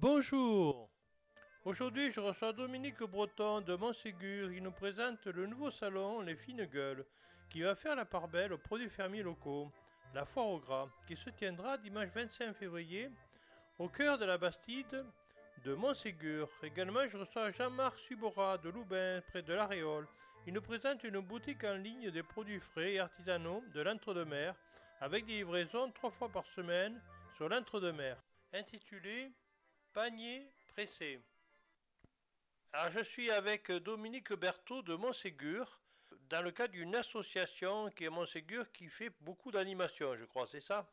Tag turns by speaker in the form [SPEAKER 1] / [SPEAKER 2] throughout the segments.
[SPEAKER 1] Bonjour Aujourd'hui, je reçois Dominique Breton de Montségur. Il nous présente le nouveau salon Les Fines Gueules, qui va faire la part belle aux produits fermiers locaux, la foire au gras, qui se tiendra dimanche 25 février au cœur de la Bastide de Montségur. Également, je reçois Jean-Marc Subora de Loubain, près de l'Aréole. Il nous présente une boutique en ligne des produits frais et artisanaux de l'entre-deux-mer, avec des livraisons trois fois par semaine sur l'entre-deux-mer, intitulée Panier pressé. Alors, je suis avec Dominique Berthaud de Montségur, dans le cadre d'une association qui est Montségur qui fait beaucoup d'animations, je crois, c'est ça?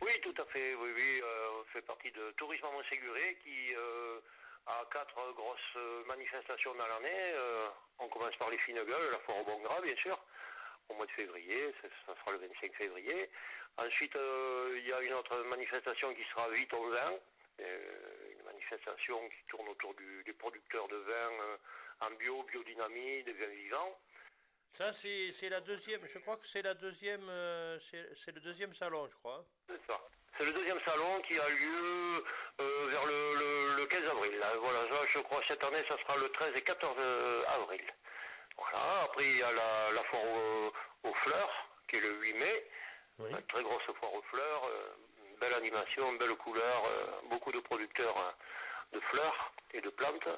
[SPEAKER 2] Oui, tout à fait. Oui, oui, euh, on fait partie de Tourisme à Montséguré qui euh, a quatre grosses manifestations dans l'année. Euh, on commence par les fines gueules, la foire au bon gras, bien sûr, au mois de février, ça, sera le 25 février. Ensuite, il y a une autre manifestation qui sera 8 au 20 une manifestation qui tourne autour du, des producteurs de vin euh, en bio, biodynamie, des vins vivants.
[SPEAKER 1] Ça, c'est la deuxième, je crois que c'est la deuxième, euh, c'est le deuxième salon, je crois.
[SPEAKER 2] C'est ça. C'est le deuxième salon qui a lieu euh, vers le, le, 15 avril. Là. Voilà, ça, je crois cette année, ça sera le 13 et 14 avril. Voilà, après il y a la, la foire aux, fleurs, qui est le 8 mai. Oui. Une très grosse foire aux fleurs, belle animation, belle couleur, euh, beaucoup de producteurs hein, de fleurs et de plantes.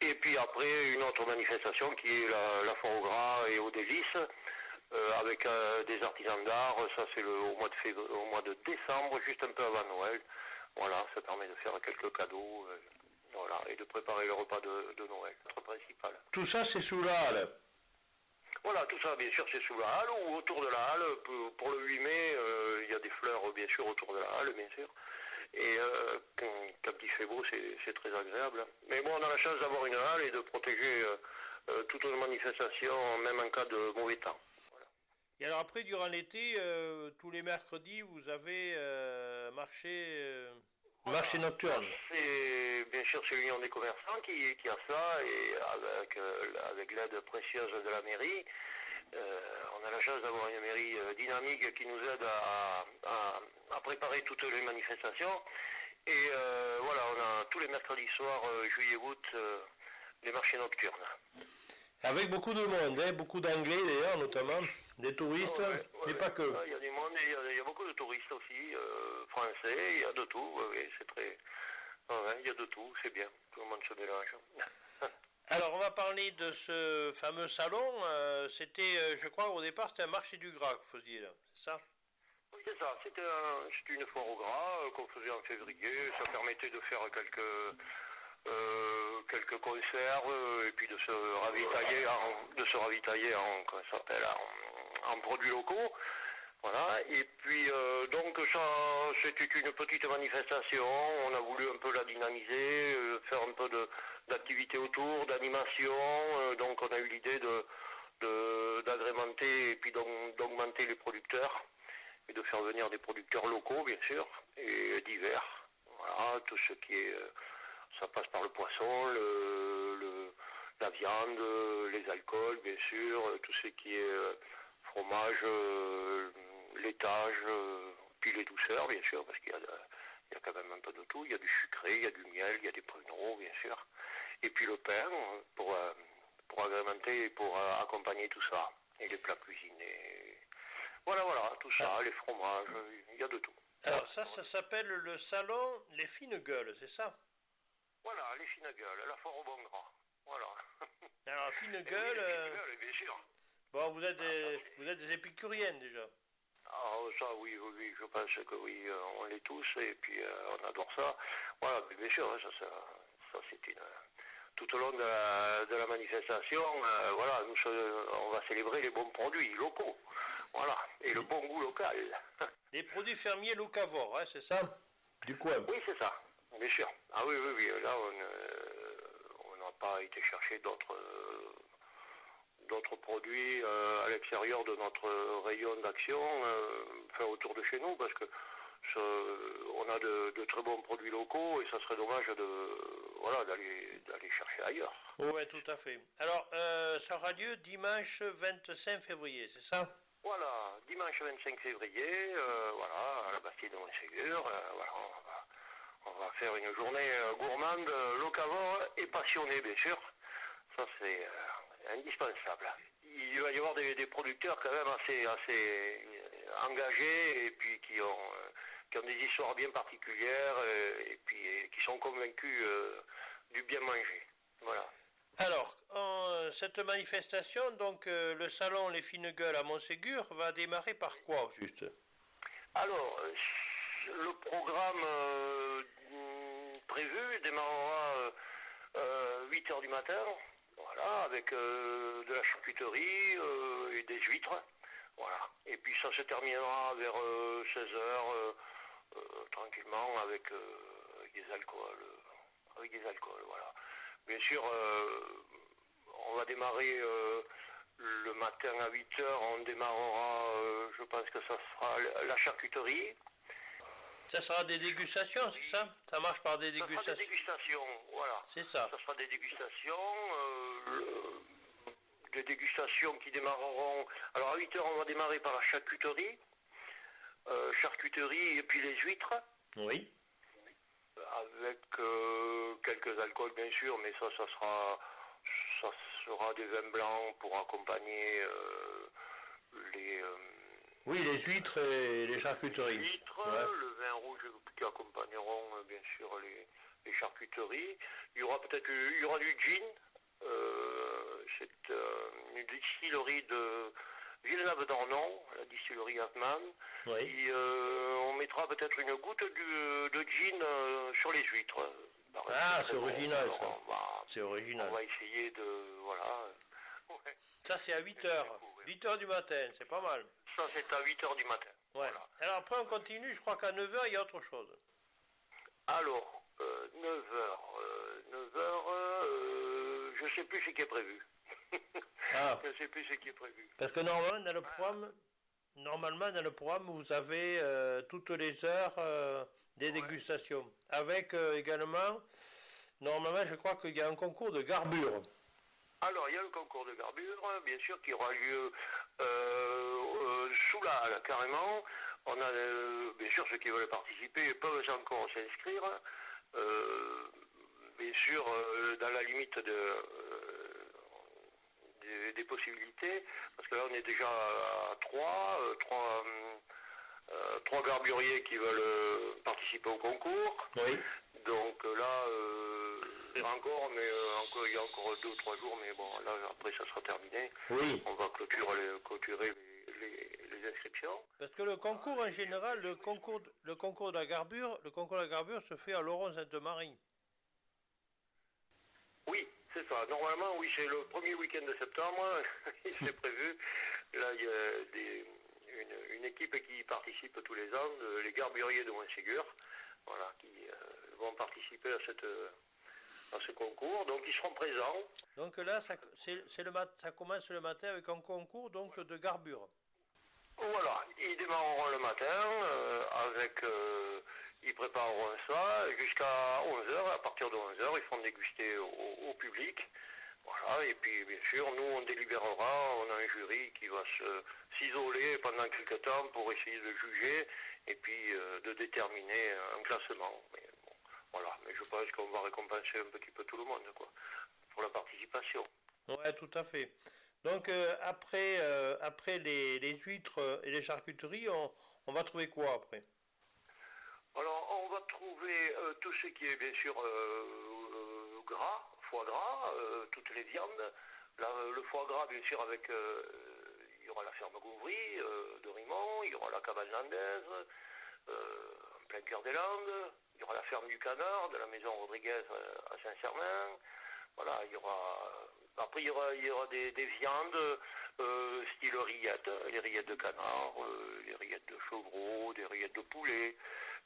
[SPEAKER 2] Et puis après, une autre manifestation qui est la, la au gras et aux délices, euh, avec euh, des artisans d'art. Ça, c'est au, mois de au mois de décembre, juste un peu avant Noël. Voilà, ça permet de faire quelques cadeaux. voilà, et de préparer le repas de, Noël, notre principal.
[SPEAKER 1] Tout ça, c'est sous la halle
[SPEAKER 2] voilà, tout ça, bien sûr, c'est sous la halle ou autour de la halle. Pour le 8 mai, euh, il y a des fleurs, bien sûr, autour de la halle, bien sûr. Et euh, quand, il fait beau, c'est très agréable. Mais bon, on a la chance d'avoir une halle et de protéger euh, toute une manifestation, même en cas de mauvais temps.
[SPEAKER 1] Et alors après, durant l'été, tous les mercredis, vous avez marché Marché nocturne.
[SPEAKER 2] C'est bien sûr c'est l'Union des commerçants qui, qui, a ça et avec, euh, avec l'aide précieuse de la mairie, euh, on a la chance d'avoir une mairie euh, dynamique qui nous aide à, à, préparer toutes les manifestations. Et voilà, on a tous les mercredis soirs, juillet-août, les marchés nocturnes.
[SPEAKER 1] Avec beaucoup de monde, hein, beaucoup d'anglais d'ailleurs, notamment, des touristes, mais pas que.
[SPEAKER 2] Il y a du monde, il y, a beaucoup de touristes aussi, euh, français, il y a de tout, c'est très. il y a de tout, c'est bien, tout le monde se mélange.
[SPEAKER 1] Alors, on va parler de ce fameux salon. Euh, c'était, euh, je crois, au départ, c'était un marché du gras que vous faisiez, c'est ça?
[SPEAKER 2] Oui, c'est ça. C'était une foire au gras qu'on faisait en février. Ça permettait de faire quelques quelques conserves et puis de se ravitailler en, de se ravitailler en, s'appelle, en, produits locaux. Voilà. Et puis euh, donc ça c'était une petite manifestation. On a voulu un peu la dynamiser, euh, faire un peu d'activité autour, d'animation. donc on a eu l'idée de d'agrémenter et puis d'augmenter les producteurs et de faire venir des producteurs locaux bien sûr et divers. Voilà, tout ce qui est ça passe par le poisson, le, la viande, les alcools, bien sûr, tout ce qui est euh, fromage, euh, laitage, euh, puis les douceurs, bien sûr, parce qu'il y, a quand même un peu de tout. Il y a du sucré, il y a du miel, il y a des pruneaux, bien sûr. Et puis le pain, pour, pour agrémenter et pour accompagner tout ça. Et les plats cuisinés. Voilà, voilà, tout ça, ah. les fromages, il y a de tout.
[SPEAKER 1] Alors ça, ça s'appelle le salon Les Fines Gueules, c'est ça?
[SPEAKER 2] Voilà, les fines gueules, la foire au bon gras. Voilà.
[SPEAKER 1] Alors, fine gueule. Les
[SPEAKER 2] fines gueules, bien sûr.
[SPEAKER 1] Bon, vous êtes, des, vous êtes des épicuriennes déjà.
[SPEAKER 2] Ah, ça, oui, oui, oui, je pense que oui, euh, on l'est tous, et puis euh, on adore ça. Voilà, mais bien sûr, ça, ça, ça c'est une. Tout au long de la, de la manifestation, euh, voilà, nous, on va célébrer les bons produits locaux. Voilà, et le bon goût local.
[SPEAKER 1] Les produits fermiers locavores, hein, c'est ça? Du coin
[SPEAKER 2] Oui, c'est ça. Bien sûr. Ah oui, oui, oui. Là, on n'a pas été chercher d'autres d'autres produits euh, à l'extérieur de notre rayon d'action, euh, enfin autour de chez nous, parce que on a de, très bons produits locaux et ça serait dommage de voilà d'aller d'aller chercher ailleurs.
[SPEAKER 1] Oui, tout à fait. Alors, euh, ça aura lieu dimanche 25 février, c'est ça?
[SPEAKER 2] Voilà, dimanche 25 février, voilà, à la Bastille de Montségur, voilà, on va On va faire une journée gourmande, locavore et passionnée, bien sûr. Ça, c'est indispensable. Il va y avoir des, producteurs quand même assez, assez engagés et puis qui ont, qui ont des histoires bien particulières et puis qui sont convaincus du bien manger. Voilà.
[SPEAKER 1] Alors, en, cette manifestation, donc le salon Les Fines Gueules à Montségur va démarrer par quoi juste?
[SPEAKER 2] Alors, le programme euh, prévu démarrera euh, 8 h du matin, avec euh, de la charcuterie euh, et des huîtres. Voilà. Et puis ça se terminera vers 16 h tranquillement avec, des alcools. Avec des alcools, voilà. Bien sûr, on va démarrer le matin à 8 h on démarrera, je pense que ça sera la charcuterie.
[SPEAKER 1] Ça sera des dégustations, c'est ça? Ça marche par des dégustations Ça
[SPEAKER 2] sera des dégustations, voilà.
[SPEAKER 1] C'est ça.
[SPEAKER 2] Ça sera des dégustations. Euh, des dégustations qui démarreront. Alors à 8h, on va démarrer par la charcuterie. Euh, charcuterie et puis les huîtres.
[SPEAKER 1] Oui.
[SPEAKER 2] Avec euh, quelques alcools, bien sûr, mais ça, ça sera, ça sera des vins blancs pour accompagner les
[SPEAKER 1] oui, les huîtres et les charcuteries.
[SPEAKER 2] Les huîtres, le vin rouge qui accompagneront euh, bien sûr les, charcuteries. Il y aura peut-être il y aura du gin. Euh, c'est euh, une distillerie de Villeneuve d'Ornon, la distillerie Hartmann.
[SPEAKER 1] Oui.
[SPEAKER 2] on mettra peut-être une goutte de, gin sur les huîtres.
[SPEAKER 1] Ah, c'est original ça. C'est original.
[SPEAKER 2] On va essayer de. Voilà.
[SPEAKER 1] Ça, c'est à 8 h 8 h du matin, c'est pas mal.
[SPEAKER 2] Ça, c'est à 8 h du matin.
[SPEAKER 1] Alors après, on continue, je crois qu'à 9 h il y a autre chose.
[SPEAKER 2] Alors, 9 h 9 h je sais plus ce qui est prévu.
[SPEAKER 1] Ah.
[SPEAKER 2] je sais plus ce qui est prévu.
[SPEAKER 1] Parce que normalement, dans le programme, normalement, dans le programme, vous avez euh, toutes les heures euh, des dégustations. Avec euh, également, normalement, je crois qu'il y a un concours de garbure.
[SPEAKER 2] Alors, il y a le concours de garbure, bien sûr, qui aura lieu euh, euh, sous la halle, carrément. On a, euh, bien sûr, ceux qui veulent participer peuvent encore s'inscrire. bien sûr, dans la limite de, des, possibilités, parce que là, on est déjà à trois, trois, trois garburiers qui veulent participer au concours.
[SPEAKER 1] Oui.
[SPEAKER 2] Donc là, encore, mais euh, encore, il y a encore deux ou trois jours, mais bon, là, après, ça sera terminé.
[SPEAKER 1] Oui.
[SPEAKER 2] On va clôturer, clôturer les, inscriptions.
[SPEAKER 1] Parce que le concours, en général, le concours, le concours de la garbure, le concours de la garbure se fait à Laurent-Sainte-Marie.
[SPEAKER 2] Oui, c'est ça. Normalement, oui, c'est le premier week-end de septembre. c'est prévu. Là, il y a une, équipe qui participe tous les ans, les garburiers de Montségur, voilà, qui euh, vont participer à cette à ce concours, donc ils seront présents.
[SPEAKER 1] Donc là, ça, c'est, le mat, ça commence le matin avec un concours donc de garbure.
[SPEAKER 2] Voilà, ils démarreront le matin euh, avec, euh, ils prépareront ça jusqu'à 11h. À partir de 11h, ils feront déguster au, public. Voilà, et puis bien sûr, nous on délibérera, on a un jury qui va se, s'isoler pendant quelques temps pour essayer de juger et puis euh, de déterminer un classement. Voilà, mais je pense qu'on va récompenser un petit peu tout le monde, quoi, pour la participation.
[SPEAKER 1] Ouais, tout à fait. Donc euh, après, euh, après les, huîtres et les charcuteries, on, va trouver quoi après?
[SPEAKER 2] Alors on va trouver euh, tout ce qui est bien sûr gras, foie gras, toutes les viandes. le foie gras bien sûr avec il y aura la ferme Gouvry de Rimont, il y aura la cabane landaise, en plein cœur des Landes, il y aura la ferme du Canard, de la maison Rodriguez euh, à Saint-Cernin. Voilà, il y aura. Euh, après, il y aura, il y aura des, viandes, euh, style rillettes, les rillettes de canard, les rillettes de chevreau, des rillettes de poulet,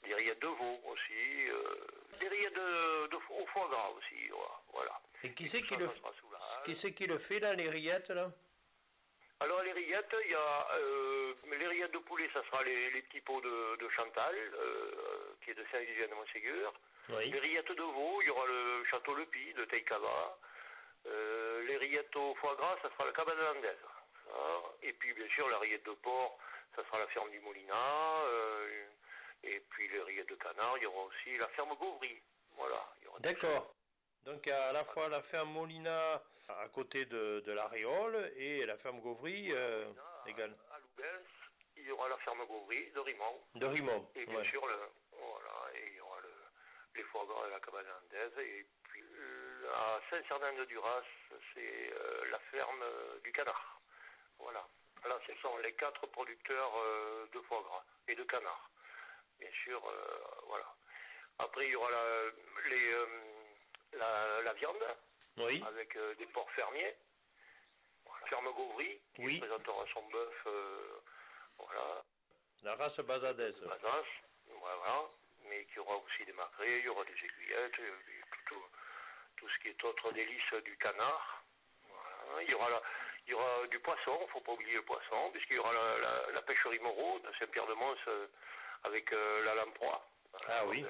[SPEAKER 2] des rillettes de veau aussi, des rillettes de, au foie gras aussi. Voilà.
[SPEAKER 1] Et qui c'est qui, le, qui, qui le fait là, les rillettes là?
[SPEAKER 2] Alors les rillettes, il y a les rillettes de poulet, ça sera les, petits pots de, Chantal, qui est de Saint-Élivier de Montségur. Les rillettes de veau, il y aura le château Le de Teikava. Euh, les rillettes au foie gras, ça sera la cabane landaise. Et puis bien sûr la rillette de porc, ça sera la ferme du Molinat. Euh, Et puis les rillettes de canard, il y aura aussi la ferme Gauvry. Voilà.
[SPEAKER 1] D'accord. Donc à la fois la ferme Molina à côté de, de l'Aréole et la ferme Gauvry euh,
[SPEAKER 2] À-
[SPEAKER 1] également.
[SPEAKER 2] À Loubens, il y aura la ferme Gauvry de Rimont.
[SPEAKER 1] De Rimont.
[SPEAKER 2] Et bien
[SPEAKER 1] ouais.
[SPEAKER 2] sûr, le, voilà, et il y aura le, les foie gras et la cabane andaise. Et puis à Saint-Cernin-de-Duras, c'est euh, la ferme euh, du canard. Voilà. Là, ce sont les quatre producteurs euh, de foie gras et de canard. Bien sûr, euh, voilà. Après, il y aura la, les, la, la viande
[SPEAKER 1] Oui.
[SPEAKER 2] avec des porcs fermiers. Voilà. Ferme Gauvry, qui
[SPEAKER 1] Oui.
[SPEAKER 2] présentera son bœuf. voilà.
[SPEAKER 1] La race basadaise.
[SPEAKER 2] Badance, voilà, mais qu'il y aura aussi des magrets, il y aura des aiguillettes, tout, tout- tout ce qui est autre délice du canard. Voilà. Il, y aura la- il y aura du poisson, il ne faut pas oublier le poisson, puisqu'il y aura la, la- la pêcherie Moreau de Saint-Pierre-de-Mons euh, avec euh, la lamproie.
[SPEAKER 1] Ah oui.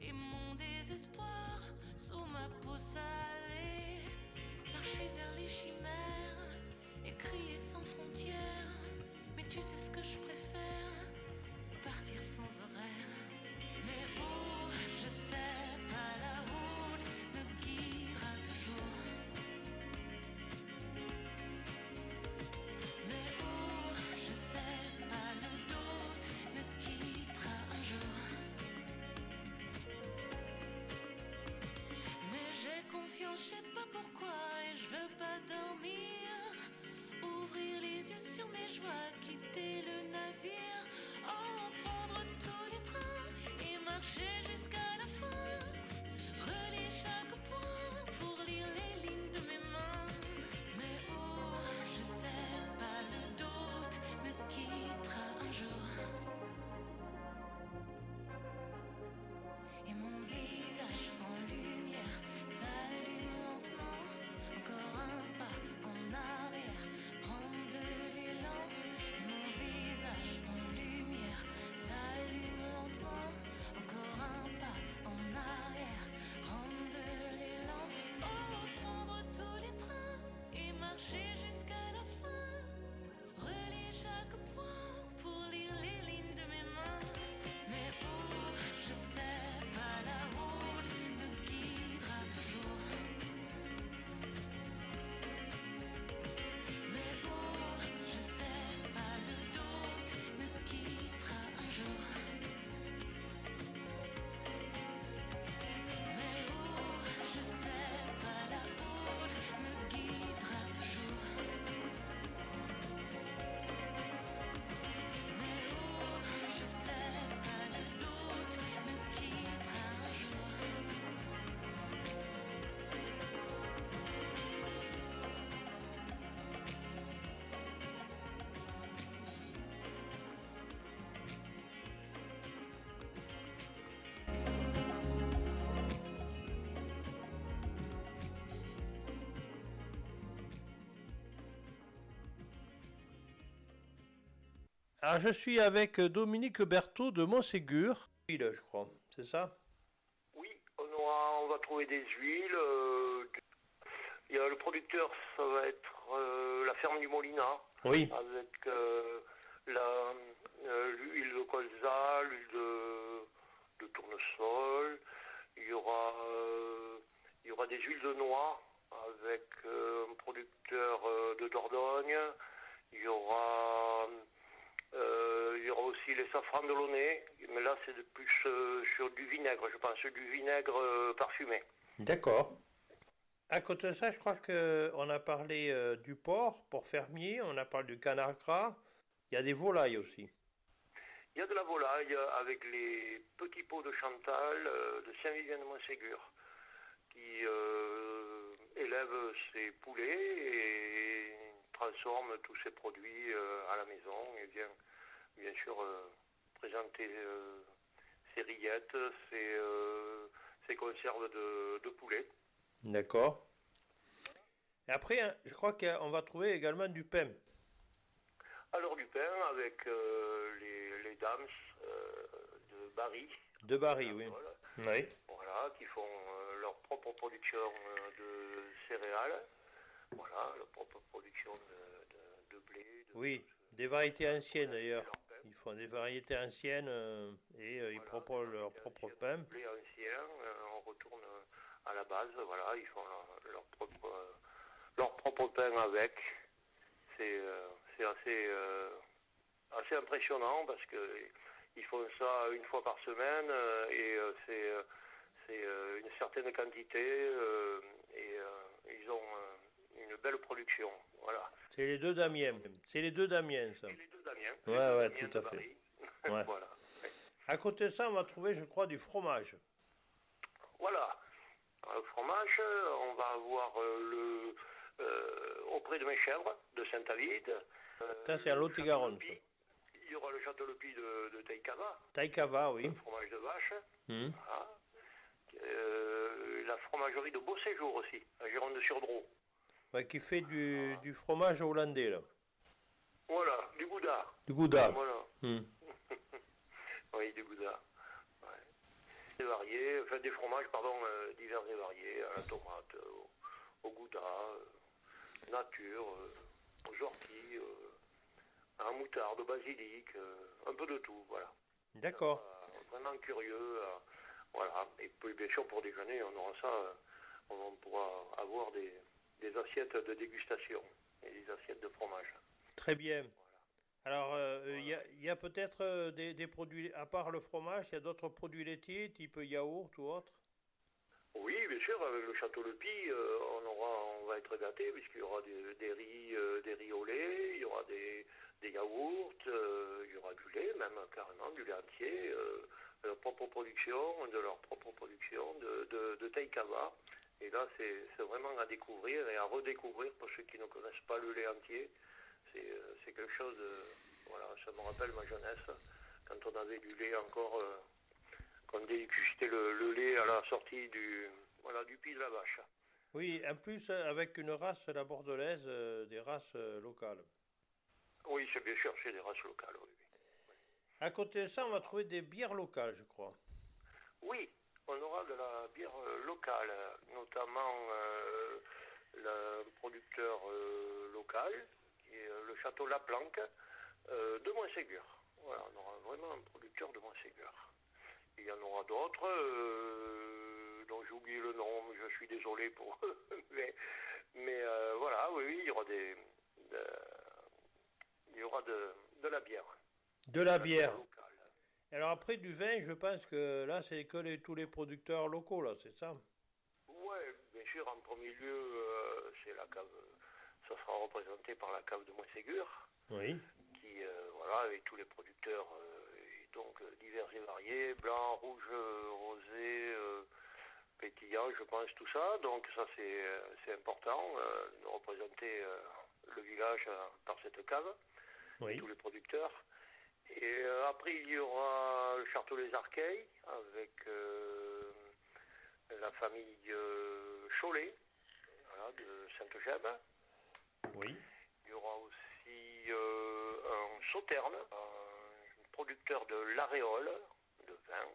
[SPEAKER 3] Et mon désespoir sous ma peau salée. Marcher vers les chimères et crier sans frontières. Mais tu sais ce que je préfère, je sais pas pourquoi et je veux pas dormir. Ouvrir les yeux sur mes joies, quitter
[SPEAKER 1] Alors je suis avec Dominique Berthaud de Montségur. Oui, là, je crois. C'est ça?
[SPEAKER 2] Oui, on, aura- on va trouver des huiles. euh, du- Il y a le producteur, ça va être euh, la ferme du Molina,
[SPEAKER 1] Oui.
[SPEAKER 2] avec euh, la, euh, l'huile de colza, l'huile de, de tournesol. Il y aura, euh, il y aura des huiles de noix avec euh, un producteur euh, de Dordogne. Il y aura, euh, il y aura aussi les safrans de Launay, mais là c'est de plus euh, sur du vinaigre, je pense, du vinaigre euh, parfumé.
[SPEAKER 1] D'accord. À côté de ça, je crois qu'on a parlé euh, du porc, porc fermier, on a parlé du canard gras. Il y a des volailles aussi.
[SPEAKER 2] Il y a de la volaille avec les petits pots de Chantal euh, de Saint-Vivien de Montségur qui euh, élève ses poulets et transforme tous ses produits euh, à la maison et vient bien sûr euh, présenter euh, ses rillettes, ses, ses conserves de, de poulet.
[SPEAKER 1] D'accord. Et après, hein, je crois qu'on va trouver également du pain.
[SPEAKER 2] Alors du pain avec euh, les, les dames euh, de Barry.
[SPEAKER 1] De Barry, oui.
[SPEAKER 2] Voilà.
[SPEAKER 1] Oui.
[SPEAKER 2] Voilà, qui font euh, leur propre production de céréales, voilà, leur propre production de, de- de blé. De,
[SPEAKER 1] Oui, des variétés anciennes d'ailleurs. Ils font des variétés anciennes euh, et euh, ils
[SPEAKER 2] Voilà,
[SPEAKER 1] proposent leur propre pain.
[SPEAKER 2] blé ancien, euh, on retourne euh, à la base, voilà, ils font leur, leur propre, euh, leur propre pain avec. C'est euh, assez, euh, assez impressionnant parce que ils font ça une fois par semaine euh, et euh, c'est euh, c'est euh, une certaine quantité euh, et euh, ils ont euh, une belle production. Voilà.
[SPEAKER 1] C'est les deux Damiens. C'est les deux Damiens, ça.
[SPEAKER 2] Et les deux Damiens.
[SPEAKER 1] Ouais, ouais, tout à fait. Ouais.
[SPEAKER 2] voilà.
[SPEAKER 1] À côté de ça, on va trouver, je crois, du fromage.
[SPEAKER 2] Voilà. Le fromage, on va avoir euh, le euh, auprès de mes chèvres de Saint-David. euh,
[SPEAKER 1] Ça, c'est à Lot-et-Garonne.
[SPEAKER 2] Il y aura le château le Py de, de Taïkava,
[SPEAKER 1] Taïkava, oui.
[SPEAKER 2] le fromage de vache. Voilà. Euh, la fromagerie de Beau Séjour aussi, à Gironde-sur-Dro.
[SPEAKER 1] Ouais, qui fait du, du fromage hollandais, là.
[SPEAKER 2] Voilà, du gouda.
[SPEAKER 1] Du gouda.
[SPEAKER 2] Voilà.
[SPEAKER 1] Mhm.
[SPEAKER 2] Oui, du gouda. Ouais. Des variés, enfin des fromages, pardon, euh, divers et variés, à la tomate, euh, au, au gouda, euh, nature, aux orties, euh, à la moutarde, au basilic, un peu de tout, voilà.
[SPEAKER 1] D'accord.
[SPEAKER 2] Vraiment curieux, voilà. Et puis bien sûr pour déjeuner, on aura ça, on pourra avoir des, des assiettes de dégustation et des assiettes de fromage.
[SPEAKER 1] Très bien. Alors, euh, il y a, il y a peut-être euh, des, des produits, à part le fromage, il y a d'autres produits laitiers, type yaourt ou autre?
[SPEAKER 2] Oui, bien sûr, avec le château Le Py, euh, on, aura, on va être gâté puisqu'il y aura des, des riz, des riz au lait, il y aura des, des yaourts, euh, il y aura du lait, même carrément du lait entier, euh, de leur propre production, de leur propre production de, de, de Taïkava. Et là, c'est vraiment à découvrir et à redécouvrir pour ceux qui ne connaissent pas le lait entier. C'est euh, quelque chose, de- voilà, ça me rappelle ma jeunesse, quand on avait du lait encore, euh, qu'on dégustait le, le lait à la sortie du, voilà, du pied de la vache.
[SPEAKER 1] Oui, en plus, euh, avec une race, la bordelaise, euh, des races euh, locales.
[SPEAKER 2] Oui, c'est bien sûr, c'est des races locales, oui. oui.
[SPEAKER 1] À côté de ça, on va trouver des bières locales, je crois.
[SPEAKER 2] Oui, on aura de la bière euh, locale, notamment euh, le producteur euh, local, qui est le château La Planque euh, de Montségur. Voilà, on aura vraiment un producteur de Montségur. Il y en aura d'autres, dont j'ai oublié le nom, je suis désolé pour eux. mais mais voilà, oui, oui, il y aura des. de- il y aura de, de la bière.
[SPEAKER 1] De la bière. Alors après, du vin, je pense que là, c'est que les- tous les producteurs locaux, là, c'est ça?
[SPEAKER 2] Ouais, bien sûr, en premier lieu, euh, c'est la cave, ça sera représenté par la cave de Montségur,
[SPEAKER 1] Oui.
[SPEAKER 2] qui, euh, voilà, avec tous les producteurs, euh, et donc divers et variés, blanc, rouge, rosé, pétillant, je pense, tout ça. Donc ça, c'est c'est important de représenter le village par cette cave
[SPEAKER 1] Oui.
[SPEAKER 2] tous les producteurs. Et euh, après, il y aura le Château Les Arcueils avec euh, la famille euh, Cholet, voilà, de Sainte-Gemme.
[SPEAKER 1] Oui.
[SPEAKER 2] Il y aura aussi un Sauterne, un producteur de l'aréole, de vin.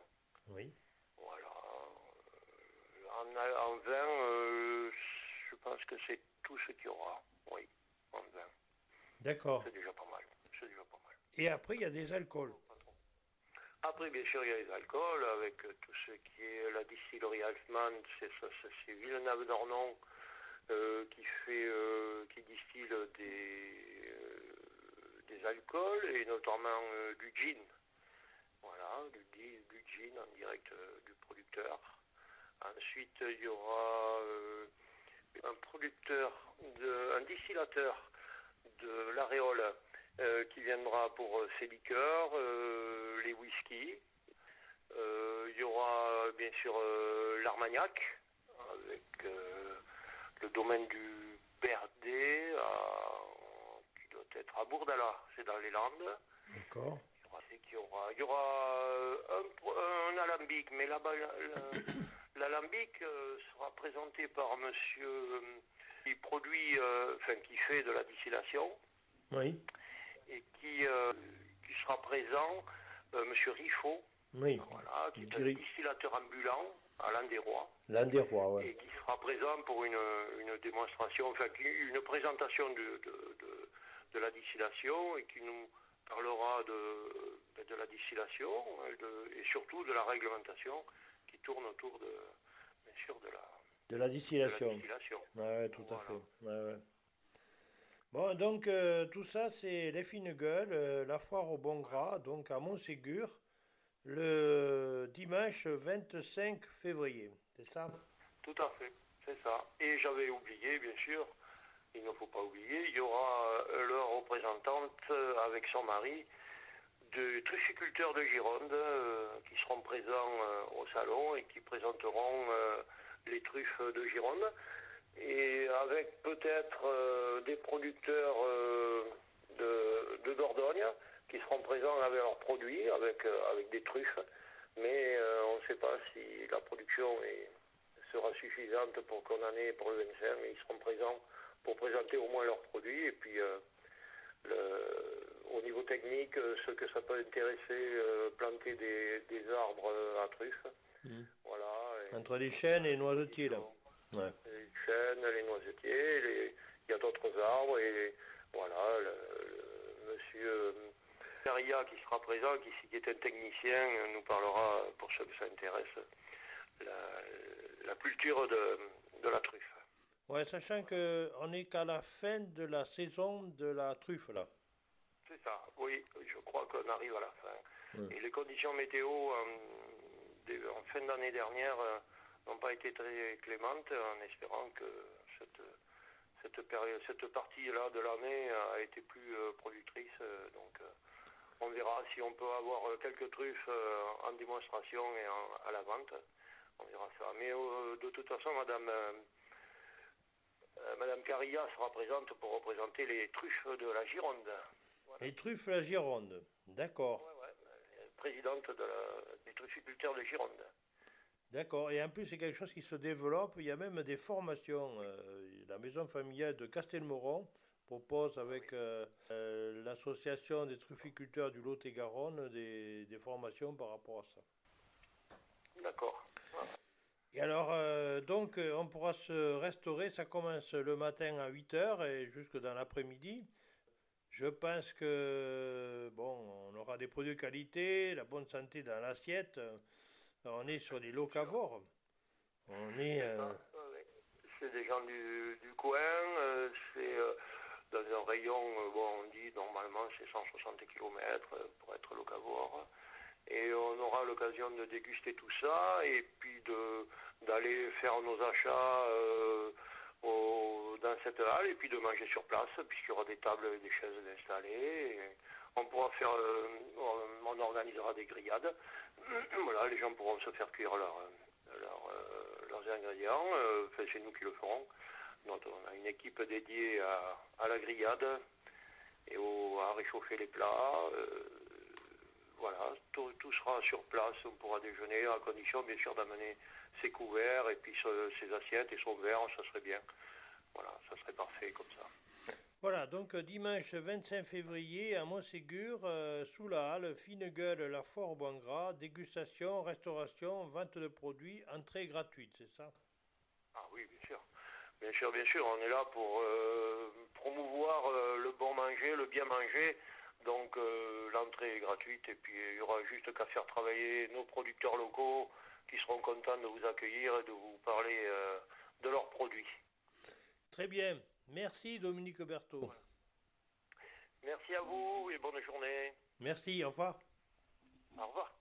[SPEAKER 1] Oui.
[SPEAKER 2] Voilà. En, en vin, euh, je pense que c'est tout ce qu'il y aura. Oui, en vin.
[SPEAKER 1] D'accord.
[SPEAKER 2] C'est déjà pas mal. C'est déjà pas mal.
[SPEAKER 1] Et après, il y a des alcools.
[SPEAKER 2] Après, bien sûr, il y a les alcools, avec euh, tout ce qui est la distillerie Altman, c'est Villeneuve-d'Ornon euh, qui fait, euh, qui distille des, des alcools et notamment du gin. Voilà, du, gin en direct du producteur. Ensuite, il y aura un producteur, de, un distillateur de l'aréole qui viendra pour euh, ses liqueurs, euh, les whiskies. Euh, il y aura bien sûr euh, l'Armagnac avec euh, le domaine du Berdet qui doit être à Bourdala, c'est dans les Landes.
[SPEAKER 1] D'accord.
[SPEAKER 2] Il y aura, il y aura euh, un, un alambic, mais là-bas, la- la- l'alambic euh, sera présenté par monsieur euh, qui produit, euh, enfin qui fait de la distillation
[SPEAKER 1] Oui.
[SPEAKER 2] Et qui, euh, qui sera présent, euh, monsieur Riffaut,
[SPEAKER 1] Oui.
[SPEAKER 2] voilà, qui est un distillateur ambulant à l'Anderois
[SPEAKER 1] L'un des rois, ouais.
[SPEAKER 2] et qui sera présent pour une, une démonstration, enfin une présentation de, de, de- de la distillation et qui nous parlera de, ben, de la distillation et, surtout de la réglementation qui tourne autour de, bien sûr, de la,
[SPEAKER 1] De la
[SPEAKER 2] de la
[SPEAKER 1] distillation.
[SPEAKER 2] distillation.
[SPEAKER 1] Ouais, tout à fait. Ouais, ouais. Bon, donc euh, tout ça, c'est les fines gueules, euh, la foire au bon gras, donc à Montségur, le dimanche 25 février. C'est ça?
[SPEAKER 2] Tout à fait, c'est ça. Et j'avais oublié, bien sûr, il ne faut pas oublier, il y aura euh, leur représentante avec son mari de trufficulteurs de Gironde qui seront présents au salon et qui présenteront les truffes de Gironde. Et avec peut-être euh, des producteurs euh, de, de Dordogne qui seront présents avec leurs produits, avec, euh, avec des truffes. Mais on ne sait pas si la production est, sera suffisante pour qu'on en ait pour le 25, mais ils seront présents pour présenter au moins leurs produits. Et puis, le- au niveau technique, ce que ça peut intéresser, planter des, des arbres à truffes. Voilà. et-
[SPEAKER 1] Entre les chênes et noisetiers, là. Ouais.
[SPEAKER 2] les chênes, les noisetiers, les- il y a d'autres arbres et voilà, le, le monsieur euh, Caria qui sera présent, qui, qui est un technicien, nous parlera, pour ceux que ça intéresse, la, la culture de, de la truffe.
[SPEAKER 1] Ouais, sachant qu'on n'est qu'à la fin de la saison de la truffe, là.
[SPEAKER 2] C'est ça, oui, je crois qu'on arrive à la fin.
[SPEAKER 1] Ouais.
[SPEAKER 2] Et les conditions météo en, des- en fin d'année dernière euh, n'ont pas été très clémentes, en espérant que cette, cette, période, cette partie-là de l'année a été plus euh, productrice. donc euh, on verra si on peut avoir quelques truffes euh, en démonstration et en- à la vente. On verra ça. Mais euh, de toute façon, Madame, euh, Madame Carilla sera présente pour représenter les truffes de la Gironde.
[SPEAKER 1] Les truffes la Gironde. D'accord.
[SPEAKER 2] Ouais, ouais, présidente de la- des trufficulteurs de Gironde.
[SPEAKER 1] D'accord. Et en plus, c'est quelque chose qui se développe. Il y a même des formations. euh, la maison familiale de Castelmoron propose avec euh, euh, l'association des trufficulteurs du Lot-et-Garonne des, des formations par rapport à ça.
[SPEAKER 2] D'accord.
[SPEAKER 1] Et alors, donc, on pourra se restaurer. Ça commence le matin à 8h et jusque dans l'après-midi. Je pense que, bon, on aura des produits de qualité, la bonne santé dans l'assiette. On est sur des locavores. On est... euh,
[SPEAKER 2] Ah. C'est des gens du, coin, euh, c'est euh, dans un rayon, bon, on dit normalement c'est 160 km pour être locavore. Et on aura l'occasion de déguster tout ça et puis de d'aller faire nos achats au- dans cette halle et puis de manger sur place puisqu'il y aura des tables et des chaises installées. On pourra faire, on, on organisera des grillades. Voilà, les gens pourront se faire cuire leur, leur, euh, leurs ingrédients. Euh, enfin, c'est nous qui le ferons. Donc, on a une équipe dédiée à, à la grillade et au- à réchauffer les plats. Euh, voilà, tout, tout sera sur place. On pourra déjeuner à condition, bien sûr, d'amener ses couverts et puis ses assiettes et son verre. Ça serait bien. Voilà, ça serait parfait comme ça.
[SPEAKER 1] Voilà, donc euh, dimanche 25 février à Montségur, euh, sous la halle, fine gueule, la foire au bon gras, dégustation, restauration, vente de produits, entrée gratuite, c'est ça?
[SPEAKER 2] Ah oui, bien sûr. Bien sûr, bien sûr. On est là pour euh, promouvoir euh, le bon manger, le bien manger Donc l'entrée est gratuite et puis il y aura juste qu'à faire travailler nos producteurs locaux qui seront contents de vous accueillir et de vous parler de leurs produits.
[SPEAKER 1] Très bien. Merci Dominique Berthaud.
[SPEAKER 2] Merci à vous et bonne journée.
[SPEAKER 1] Merci, au revoir.
[SPEAKER 2] Au revoir.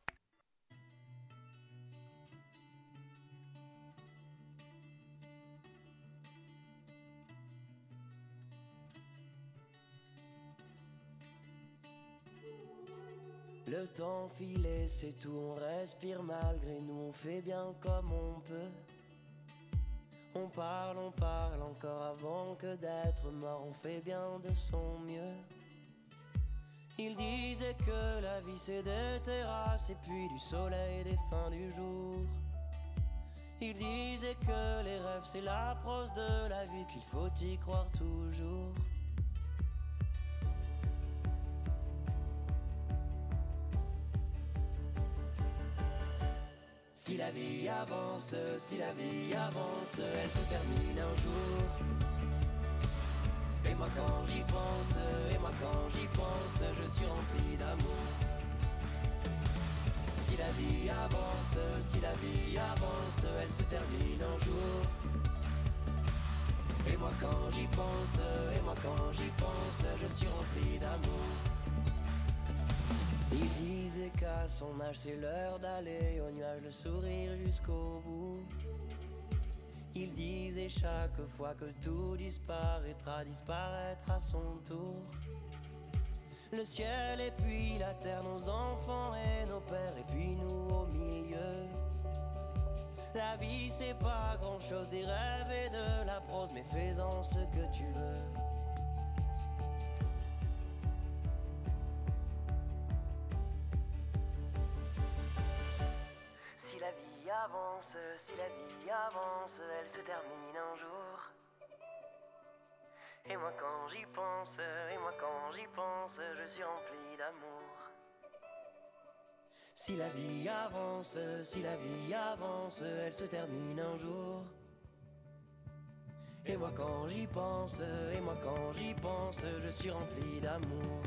[SPEAKER 4] Le temps filé, c'est tout, on respire malgré nous, on fait bien comme on peut. On parle, on parle encore avant que d'être mort, on fait bien de son mieux. Il disait que la vie c'est des terrasses et puis du soleil des fins du jour. Il disait que les rêves c'est la prose de la vie, qu'il faut y croire toujours. Si la vie avance, si la vie avance, elle se termine un jour. Et moi quand j'y pense, et moi quand j'y pense, je suis rempli d'amour. Si la vie avance, si la vie avance, elle se termine un jour. Et moi quand j'y pense, et moi quand j'y pense, je suis rempli d'amour. Il disait qu'à son âge c'est l'heure d'aller au nuage, le sourire jusqu'au bout. Il disait chaque fois que tout disparaîtra, disparaîtra à son tour. Le ciel et puis la terre, nos enfants et nos pères, et puis nous au milieu. La vie c'est pas grand chose, des rêves et de la prose, mais fais-en ce que tu veux. Avance, si la vie avance, elle se termine un jour. Et moi quand j'y pense, et moi quand j'y pense, je suis rempli d'amour. Si la vie avance, si la vie avance, elle se termine un jour. Et moi quand j'y pense, et moi quand j'y pense, je suis rempli d'amour.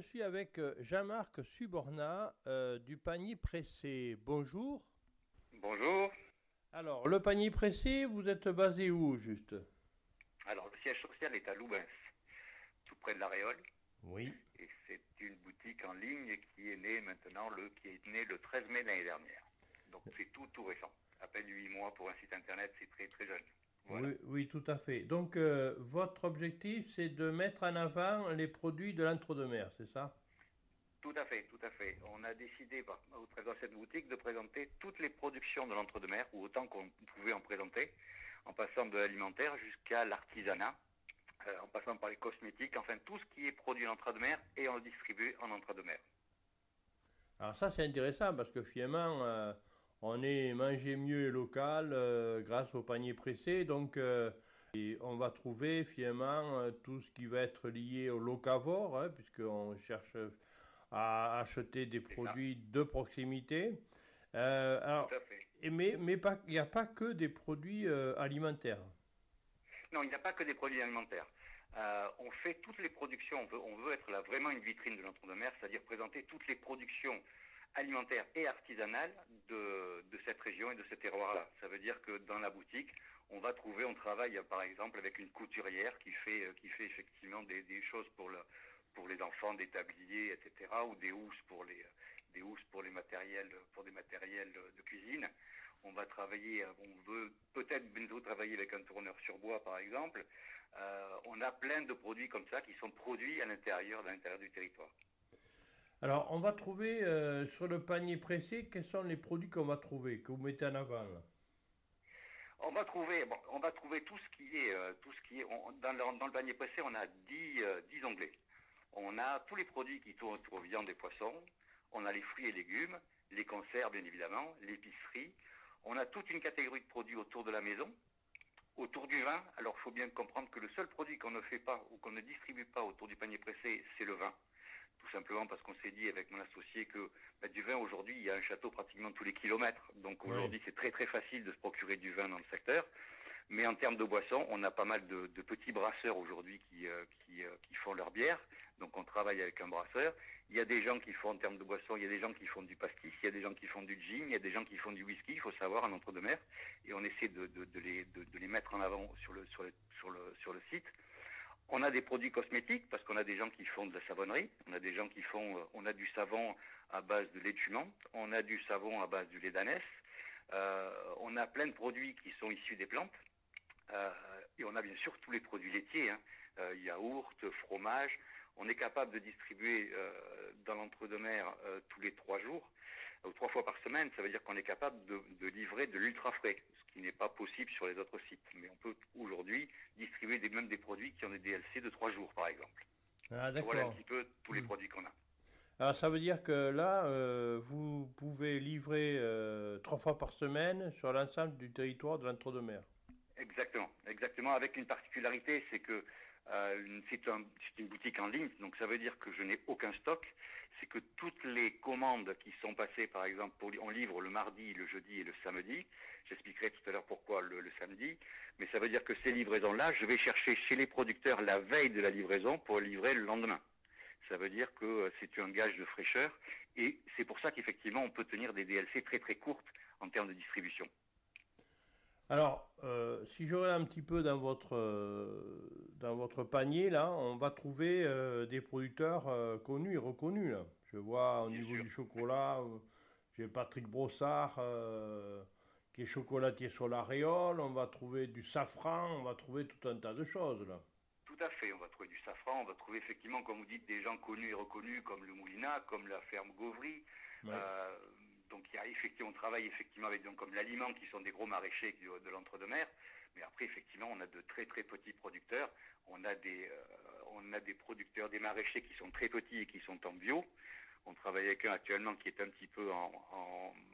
[SPEAKER 4] Je suis
[SPEAKER 1] avec euh, Jean-Marc Suborna euh, du panier pressé. Bonjour.
[SPEAKER 5] Bonjour.
[SPEAKER 1] Alors, le panier pressé, vous êtes basé où juste?
[SPEAKER 5] Alors, le siège social est à Loubens, tout près de la Réole.
[SPEAKER 1] Oui.
[SPEAKER 5] Et c'est une boutique en ligne qui est née maintenant, le, qui est née le 13 mai l'année dernière. Donc, c'est tout, tout récent. À peine 8 mois pour un site internet, c'est très, très jeune. Voilà.
[SPEAKER 1] Oui, oui, tout à fait. Donc, euh, votre objectif, c'est de mettre en avant les produits de l'entre-deux-mer, c'est ça?
[SPEAKER 5] Tout à fait, tout à fait. On a décidé, par- au travers de cette boutique, de présenter toutes les productions de l'entre-deux-mer, ou autant qu'on pouvait en présenter, en passant de l'alimentaire jusqu'à l'artisanat, euh, en passant par les cosmétiques, enfin tout ce qui est produit en entre-deux-mer, et on le distribue en entre-deux-mer.
[SPEAKER 1] Alors ça, c'est intéressant parce que finalement, euh, on est mangé mieux et local euh, grâce au panier pressé. Donc, euh, et on va trouver finalement euh, tout ce qui va être lié au locavore, hein, puisqu'on cherche à acheter des produits de proximité. Euh, alors,
[SPEAKER 5] Tout à fait.
[SPEAKER 1] mais mais pas- il n'y a pas que des produits euh, alimentaires.
[SPEAKER 5] Non, il n'y a pas que des produits alimentaires. Euh, on fait toutes les productions, on veut, on veut être là vraiment une vitrine de l'entre-deux-mer, c'est-à-dire présenter toutes les productions alimentaires et artisanales de, cette région et de ce terroir-là. Ça veut dire que dans la boutique, on va trouver, on travaille euh, par exemple avec une couturière qui fait, euh, qui fait effectivement des, choses pour, le, pour les enfants, des tabliers, etc., ou des housses pour les, des housses pour les matériels, pour des matériels de cuisine. On va travailler, on veut peut-être bientôt travailler avec un tourneur sur bois, par exemple. Euh, on a plein de produits comme ça qui sont produits à l'intérieur, à l'intérieur du territoire.
[SPEAKER 1] Alors, on va trouver euh, sur le panier pressé, quels sont les produits qu'on va trouver, que vous mettez en avant
[SPEAKER 5] on va trouver, tout ce qui est, euh, dans, le, panier pressé, on a 10, 10 onglets. On a tous les produits qui tournent autour viande et poissons. On a les fruits et légumes, les conserves bien évidemment, l'épicerie. On a toute une catégorie de produits autour de la maison, autour du vin. Alors il faut bien comprendre que le seul produit qu'on ne fait pas ou qu'on ne distribue pas autour du panier pressé, c'est le vin. Tout simplement parce qu'on s'est dit avec mon associé que bah, du vin aujourd'hui, il y a un château pratiquement tous les kilomètres. Donc aujourd'hui, c'est très très facile de se procurer du vin dans le secteur. Mais en termes de boissons, on a pas mal de, petits brasseurs aujourd'hui qui, euh, qui, euh, qui, font leur bière. Donc on travaille avec un brasseur. Il y a des gens qui font en termes de boissons, il y a des gens qui font du pastis, il y a des gens qui font du gin, il y a des gens qui font du whisky, il faut savoir, en entre-deux-mer. Et on essaie de, de, les, de, les, mettre en avant sur le, sur, le, sur, le, sur le site. On a des produits cosmétiques parce qu'on a des gens qui font de la savonnerie, on a des gens qui font, euh, du savon à base de lait de jument, on a du savon à base du lait d'ânesse, euh, on a plein de produits qui sont issus des plantes, euh, et on a bien sûr tous les produits laitiers, hein, euh, yaourt, fromage, on est capable de distribuer dans l'entre-deux-mer tous les trois jours ou trois fois par semaine. Ça veut dire qu'on est capable de, livrer de l'ultra frais, ce qui n'est pas possible sur les autres sites. Mais on peut aujourd'hui distribuer des, même des produits qui ont des DLC de trois jours, par exemple.
[SPEAKER 1] Ah,
[SPEAKER 5] voilà un petit peu tous les hmm. produits qu'on a.
[SPEAKER 1] Alors ça veut dire que là, euh, vous pouvez livrer trois fois par semaine sur l'ensemble du territoire de l'entre-deux-mer.
[SPEAKER 5] Exactement, exactement. Avec une particularité, c'est que euh, c'est une boutique en ligne, donc ça veut dire que je n'ai aucun stock. C'est que toutes les commandes qui sont passées, par exemple, pour, on livre le mardi, le jeudi et le samedi. J'expliquerai tout à l'heure pourquoi le, samedi. Mais ça veut dire que ces livraisons-là, je vais chercher chez les producteurs la veille de la livraison pour livrer le lendemain. Ça veut dire que euh, c'est un gage de fraîcheur. Et c'est pour ça qu'effectivement, on peut tenir des DLC très très courtes en termes de distribution.
[SPEAKER 1] Alors, euh, si je regarde un petit peu dans votre, euh, dans votre panier, là, on va trouver euh, des producteurs connus et reconnus. Je vois au niveau du chocolat, j'ai Patrick Brossard qui est chocolatier sur l'aréole, on va trouver du safran, on va trouver tout un tas de choses là.
[SPEAKER 5] Tout à fait, on va trouver du safran, on va trouver effectivement, comme vous dites, des gens connus et reconnus comme le Moulinat, comme la ferme Gauvry donc il y a effectivement, on travaille effectivement avec donc, comme l'aliment qui sont des gros maraîchers de, l'entre-deux-mer, mais après effectivement on a de très très petits producteurs, on a des euh, on a des producteurs, des maraîchers qui sont très petits et qui sont en bio. On travaille avec un actuellement qui est un petit peu en,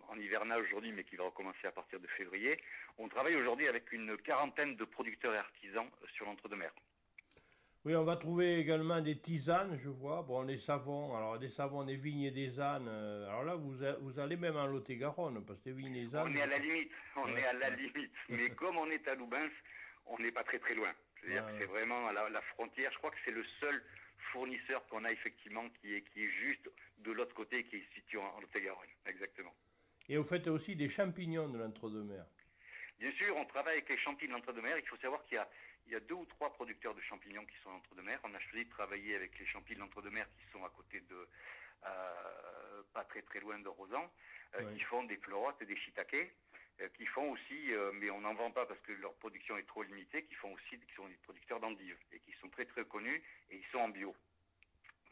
[SPEAKER 5] en hivernage aujourd'hui, mais qui va recommencer à partir de février. On travaille aujourd'hui avec une quarantaine de producteurs et artisans sur l'entre-deux-mer.
[SPEAKER 1] Oui, on va trouver également des tisanes, je vois. Bon, les savons, alors des savons, des vignes et des ânes. Euh, alors là, vous, vous allez même en Lot-et-Garonne, parce que des vignes et des ânes.
[SPEAKER 5] On est à la limite, on est à la limite. Mais comme on est à Loubens, on n'est pas très très loin. C'est-à-dire que c'est vraiment à la, frontière. Je crois que c'est le seul fournisseur qu'on a effectivement qui est, qui est juste de l'autre côté, qui est situé en, Lot-et-Garonne. Exactement.
[SPEAKER 1] Et vous faites aussi des champignons de l'entre-deux-mer.
[SPEAKER 5] Bien sûr, on travaille avec les champignons de l'entre-deux-mer. Il faut savoir qu'il y a il y a deux ou trois producteurs de champignons qui sont l'entre-deux-mer. On a choisi de travailler avec les champignons l'entre-deux-mer qui sont à côté de, euh, pas très très loin de Rosan, euh, qui font des pleurotes et des shiitake, euh, qui font aussi, mais on n'en vend pas parce que leur production est trop limitée, qui font aussi, qui sont des producteurs d'endives et qui sont très très connus et ils sont en bio.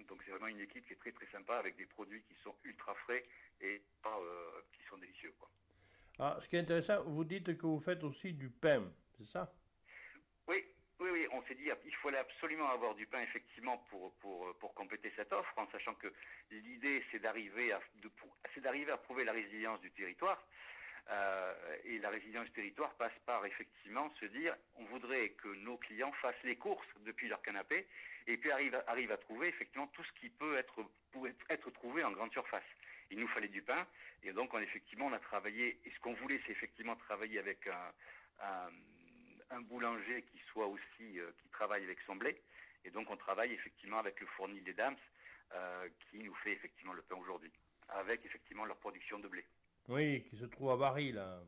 [SPEAKER 5] Donc c'est vraiment une équipe qui est très très sympa avec des produits qui sont ultra frais et qui sont délicieux. Quoi.
[SPEAKER 1] Ah, ce qui est intéressant, vous dites que vous faites aussi du pain, c'est ça?
[SPEAKER 5] Oui, oui, oui, on s'est dit il fallait absolument avoir du pain effectivement pour, pour, pour compléter cette offre, en sachant que l'idée c'est d'arriver à, à prouver la résilience du territoire. Euh, et la résilience du territoire passe par effectivement se dire on voudrait que nos clients fassent les courses depuis leur canapé et puis arrivent arrive à trouver effectivement tout ce qui peut être, trouvé en grande surface. Il nous fallait du pain et donc on, effectivement on a travaillé et ce qu'on voulait c'est effectivement travailler avec un boulanger qui soit aussi euh, qui travaille avec son blé. Et donc on travaille effectivement avec le fournil des Dames euh, qui nous fait effectivement le pain aujourd'hui, avec effectivement leur production de blé.
[SPEAKER 1] Oui, qui se trouve à Barry là.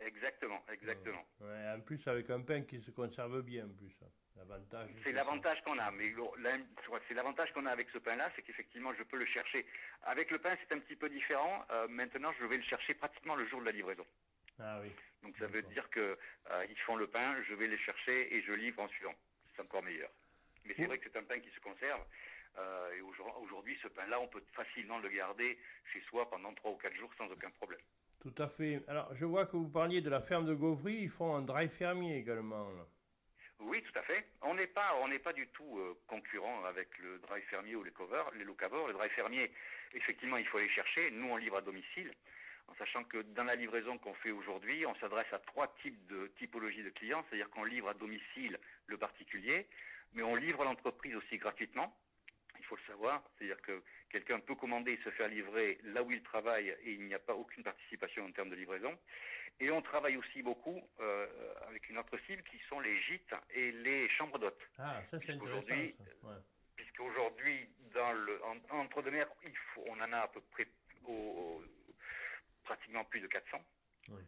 [SPEAKER 5] Exactement, exactement.
[SPEAKER 1] Ouais, en plus, avec un pain qui se conserve bien, en plus. L'avantage.
[SPEAKER 5] C'est l'avantage qu'on a, mais c'est l'avantage qu'on a avec ce pain-là, c'est qu'effectivement, je peux le chercher. Avec le pain, c'est un petit peu différent. Euh, maintenant, je vais le chercher pratiquement le jour de la livraison.
[SPEAKER 1] Ah oui.
[SPEAKER 5] Donc, ça veut dire que euh, ils font le pain, je vais les chercher et je livre en suivant. C'est encore meilleur. Mais c'est vrai que c'est un pain qui se conserve. euh, et aujourd- aujourd'hui, ce pain-là, on peut facilement le garder chez soi pendant trois ou quatre jours sans aucun problème.
[SPEAKER 1] Tout à fait. Alors, je vois que vous parliez de la ferme de Gauvry. Ils font un dry fermier également. là.
[SPEAKER 5] Oui, tout à fait. On n'est pas, on n'est pas du tout euh, concurrent avec le dry fermier ou les covers, les locavores. Le dry fermier, effectivement, il faut aller chercher. Nous, on livre à domicile, en sachant que dans la livraison qu'on fait aujourd'hui, on s'adresse à trois types de typologies de clients, c'est-à-dire qu'on livre à domicile le particulier, mais on livre l'entreprise aussi gratuitement. Il faut le savoir, c'est-à-dire que quelqu'un peut commander et se faire livrer là où il travaille et il n'y a pas aucune participation en termes de livraison. Et on travaille aussi beaucoup euh, avec une autre cible qui sont les gîtes et les chambres d'hôtes.
[SPEAKER 1] Ah, ça, c'est intéressant. Ça. Ouais.
[SPEAKER 5] Puisqu'aujourd'hui, dans le, en, entre deux mers, il faut, on en a à peu près au- pratiquement plus de 400.
[SPEAKER 1] Oui.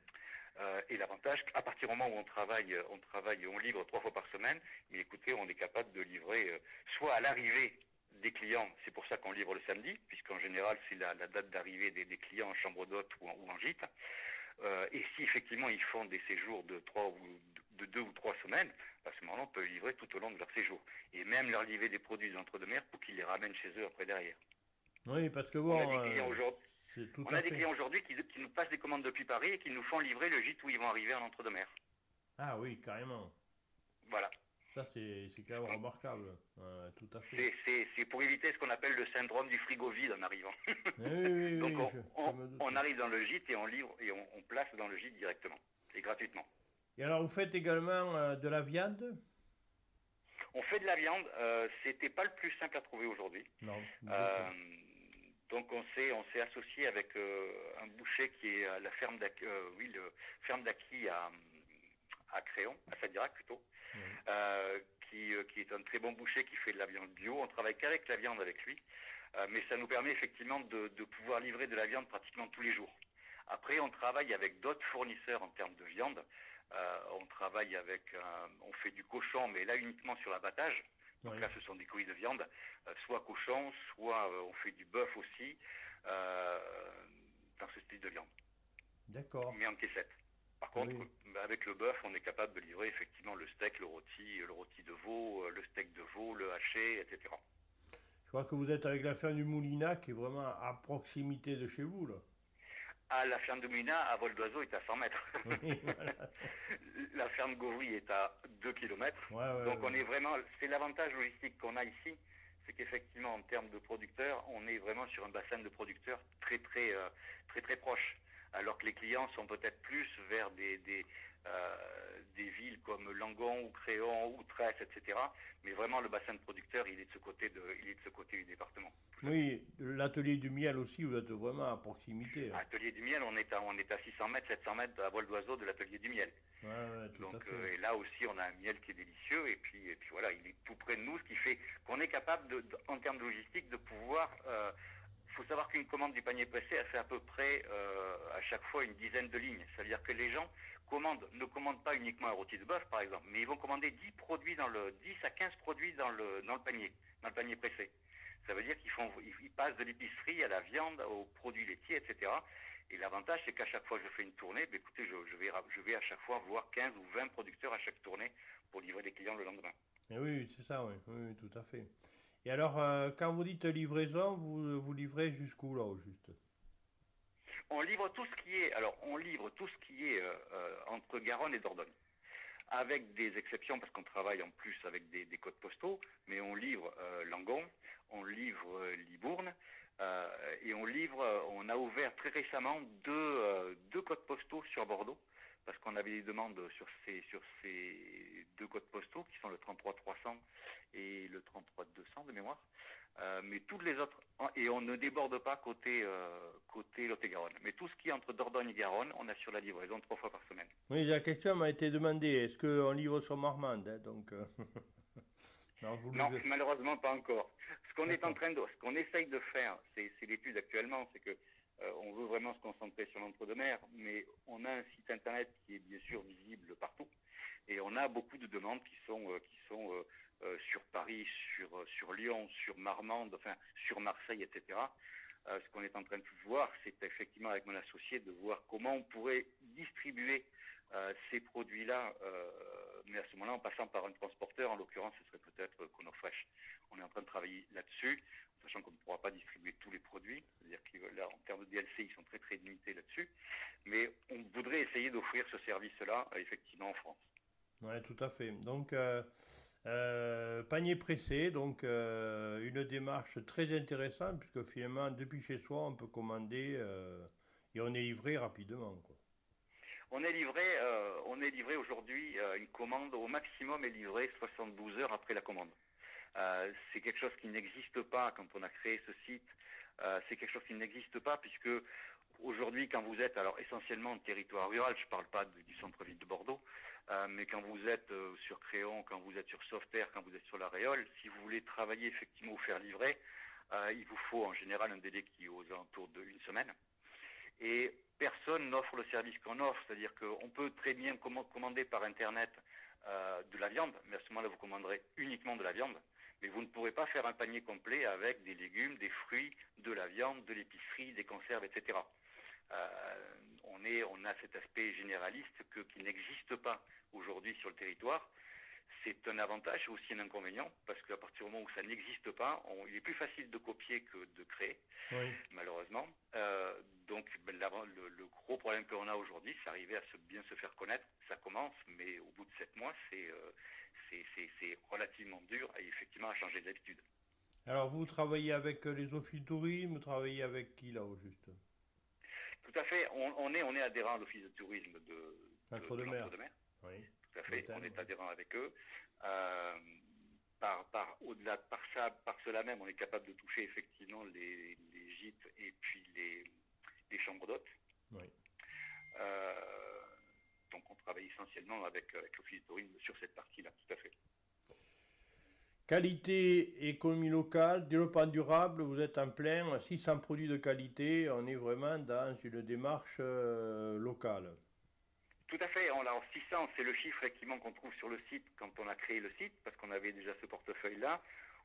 [SPEAKER 5] Euh, et l'avantage, à partir du moment où on travaille, euh, on travaille, on livre trois fois par semaine, mais écoutez, on est capable de livrer euh, soit à l'arrivée des clients, c'est pour ça qu'on livre le samedi, puisqu'en général c'est la, la date d'arrivée des, des clients en chambre d'hôte ou, en- ou en gîte. Euh, et si effectivement ils font des séjours de trois ou de deux ou trois semaines, à ce moment-là, on peut livrer tout au long de leur séjour. Et même leur livrer des produits d'entre-deux-mers pour qu'ils les ramènent chez eux après derrière.
[SPEAKER 1] Oui, parce que
[SPEAKER 5] on
[SPEAKER 1] bon,
[SPEAKER 5] a des clients aujourd'hui,
[SPEAKER 1] c'est tout
[SPEAKER 5] on a des
[SPEAKER 1] fait.
[SPEAKER 5] clients aujourd'hui qui, qui nous passent des commandes depuis Paris et qui nous font livrer le gîte où ils vont arriver en entre-deux-mers.
[SPEAKER 1] Ah oui, carrément.
[SPEAKER 5] Voilà.
[SPEAKER 1] Ça, c'est quand même remarquable. Tout à fait.
[SPEAKER 5] C'est- pour éviter ce qu'on appelle le syndrome du frigo vide en arrivant.
[SPEAKER 1] Oui, oui, oui,
[SPEAKER 5] Donc on,
[SPEAKER 1] je- je
[SPEAKER 5] on- arrive dans le gîte et on livre et on, on place dans le gîte directement et gratuitement.
[SPEAKER 1] Et alors, vous faites également euh, de la viande?
[SPEAKER 5] On fait de la viande, euh, c'était pas le plus simple à trouver aujourd'hui.
[SPEAKER 1] Non.
[SPEAKER 5] Donc on s'est on s'est associé avec euh, un boucher qui est à la ferme d'Aki, euh, oui, le ferme d'Aki à, à Créon, à Sadirac plutôt, euh, qui, euh, qui est un très bon boucher qui fait de la viande bio. On travaille qu'avec la viande avec lui, Euh, mais ça nous permet effectivement de, de pouvoir livrer de la viande pratiquement tous les jours. Après, on travaille avec d'autres fournisseurs en termes de viande. On travaille avec, on fait du cochon, mais là uniquement sur l'abattage. Donc
[SPEAKER 1] Oui.
[SPEAKER 5] là, ce sont des couilles de viande, euh, soit cochon, soit euh, on fait du bœuf aussi, euh, dans ce style de viande,
[SPEAKER 1] D'accord.
[SPEAKER 5] mais en caissette. Par contre,
[SPEAKER 1] Oui.
[SPEAKER 5] bah, avec le bœuf, on est capable de livrer effectivement le steak, le rôti, le rôti de veau, le steak de veau, le haché, etc.
[SPEAKER 1] Je crois que vous êtes avec la ferme du Moulinat qui est vraiment à proximité de chez vous, là.
[SPEAKER 5] Ah, la ferme de Muna, à vol d'oiseau, est à 100 mètres.
[SPEAKER 1] Oui, voilà.
[SPEAKER 5] la ferme Gauvry est à 2 km.
[SPEAKER 1] Ouais, ouais,
[SPEAKER 5] Donc
[SPEAKER 1] ouais.
[SPEAKER 5] on est vraiment, c'est l'avantage logistique qu'on a ici, c'est qu'effectivement en termes de producteurs, on est vraiment sur un bassin de producteurs très très euh, très très proche. Alors que les clients sont peut-être plus vers des des, euh, des villes comme Langon ou Créon ou Tresse, etc. Mais vraiment le bassin de producteurs, il est de ce côté de, il est de ce côté du département.
[SPEAKER 1] Oui, l'atelier du miel aussi, vous êtes vraiment à proximité. hein.
[SPEAKER 5] Atelier du miel, on est à on est à 600 mètres, 700 mètres à vol d'oiseau de l'atelier du miel.
[SPEAKER 1] Ouais, ouais, tout
[SPEAKER 5] Donc
[SPEAKER 1] à fait.
[SPEAKER 5] euh, et là aussi on a un miel qui est délicieux et puis et puis voilà il est tout près de nous ce qui fait qu'on est capable de, de- en termes de logistique de pouvoir euh, faut savoir qu'une commande du panier pressé elle fait à peu près euh, à chaque fois une dizaine de lignes c'est à dire que les gens ne commandent pas uniquement un rôti de bœuf par exemple mais ils vont commander 10 produits dans le 10 à 15 produits dans le dans le panier dans le panier pressé ça veut dire qu'ils font ils, passent de l'épicerie à la viande aux produits laitiers etc et l'avantage, c'est qu'à chaque fois que je fais une tournée, ben, écoutez, je, vais, à chaque fois voir 15 ou 20 producteurs à chaque tournée pour livrer des clients le lendemain.
[SPEAKER 1] Mais oui, c'est ça, oui, tout à fait. Et alors, euh, quand vous dites livraison, vous, vous livrez jusqu'où, là, au juste?
[SPEAKER 5] On livre tout ce qui est, alors on livre tout ce qui est euh, euh, entre Garonne et Dordogne, avec des exceptions parce qu'on travaille en plus avec des, des codes postaux, mais on livre Langon, on livre Libourne, et on livre, on a ouvert très récemment deux, deux codes postaux sur Bordeaux, parce qu'on avait des demandes sur ces, sur ces deux codes postaux qui sont le 33-300 et le 33-200 de mémoire. Euh, mais toutes les autres, et on ne déborde pas côté, euh, côté Lot-et-Garonne. Mais tout ce qui est entre Dordogne et Garonne, on assure la livraison trois fois par semaine.
[SPEAKER 1] Oui, la question m'a été demandée. Est-ce qu'on livre sur Marmande hein, donc, euh, non, vous
[SPEAKER 5] Non,
[SPEAKER 1] livrez-
[SPEAKER 5] malheureusement pas encore. Ce qu'on est en train de, ce qu'on essaye de faire, c'est c'est l'étude actuellement, c'est que euh, on veut vraiment se concentrer sur l'entre-deux-mer, mais on a un site internet qui est bien sûr visible partout, et on a beaucoup de demandes qui sont, euh, qui sont euh, sur Paris, sur, sur Lyon, sur Marmande, enfin sur Marseille, etc. ce qu'on est en train de voir, c'est effectivement avec mon associé de voir comment on pourrait distribuer ces produits-là, mais à ce moment-là en passant par un transporteur, en l'occurrence ce serait peut-être Conofresh. On est en train de travailler là-dessus sachant qu'on ne pourra pas distribuer tous les produits. C'est-à-dire que là, en termes de DLC, ils sont très très limités là-dessus. Mais on voudrait essayer d'offrir ce service-là, euh, effectivement, en France.
[SPEAKER 1] Oui, tout à fait. Donc, euh, euh, panier pressé, donc une démarche très intéressante, puisque finalement, depuis chez soi, on peut commander et on est livré rapidement.
[SPEAKER 5] On est livré, on est livré aujourd'hui, une commande au maximum est livrée 72 heures après la commande. Euh, c'est quelque chose qui n'existe pas quand on a créé ce site. Euh, c'est quelque chose qui n'existe pas puisque aujourd'hui, quand vous êtes, alors essentiellement en territoire rural, je ne parle pas du centre-ville de Bordeaux, euh, mais quand vous êtes sur Créon, quand vous êtes sur Sauveterre, quand vous êtes sur la Réole, si vous voulez travailler effectivement ou faire livrer, il vous faut en général un délai qui est aux alentours d'une semaine. Et personne n'offre le service qu'on offre, c'est-à-dire qu'on peut très bien commander par Internet de la viande, mais à ce moment-là, vous commanderez uniquement de la viande mais vous ne pourrez pas faire un panier complet avec des légumes, des fruits, de la viande, de l'épicerie, des conserves, etc. Euh, on, est, a cet aspect généraliste qui n'existe pas aujourd'hui sur le territoire. C'est un avantage et aussi un inconvénient, parce qu'à partir du moment où ça n'existe pas, il est plus facile de copier que de créer, malheureusement. Euh, donc ben, le, le, gros problème que l'on a aujourd'hui, c'est arriver à se, bien se faire connaître. Ça commence, mais au bout de sept mois, c'est euh, c'est relativement dur et effectivement à changer d'habitude.
[SPEAKER 1] Alors vous travaillez avec euh, les offices de tourisme, vous travaillez avec qui là au juste?
[SPEAKER 5] Tout à fait, on, est, on est adhérent à l'office de tourisme de,
[SPEAKER 1] Entre-deux-Mers.
[SPEAKER 5] Oui. Tout à fait, on est adhérent avec eux. Euh, par, par, au-delà, par, ça, par cela même, on est capable de toucher effectivement les, les gîtes et puis les, les chambres d'hôtes.
[SPEAKER 1] Oui.
[SPEAKER 5] Euh, donc on travaille essentiellement avec, avec l'Office tourisme sur cette partie-là, tout à fait.
[SPEAKER 1] Qualité, économie locale, développement durable, vous êtes en plein, 600 produits de qualité, on est vraiment dans une démarche euh, locale.
[SPEAKER 5] Tout à fait, alors 600 c'est le chiffre effectivement qu'on trouve sur le site quand on a créé le site, parce qu'on avait déjà ce portefeuille-là.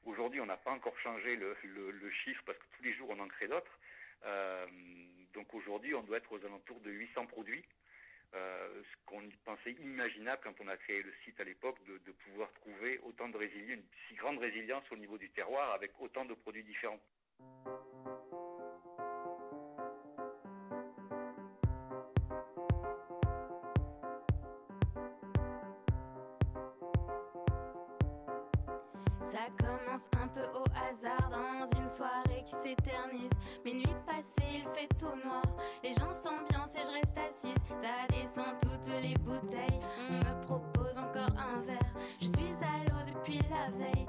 [SPEAKER 5] Aujourd'hui on n'a pas encore changé le, chiffre parce que tous les jours on en crée d'autres. Euh, donc aujourd'hui on doit être aux alentours de 800 produits. Euh, ce qu'on pensait inimaginable quand on a créé le site à l'époque, de, pouvoir trouver autant de résilience, une si grande résilience au niveau du terroir avec autant de produits différents.
[SPEAKER 3] Dans une soirée qui s'éternise. Minuit passé, il fait tout noir. Les gens s'ambiancent et je reste assise. Ça descend toutes les bouteilles. On me propose encore un verre. Je suis à l'eau depuis la veille.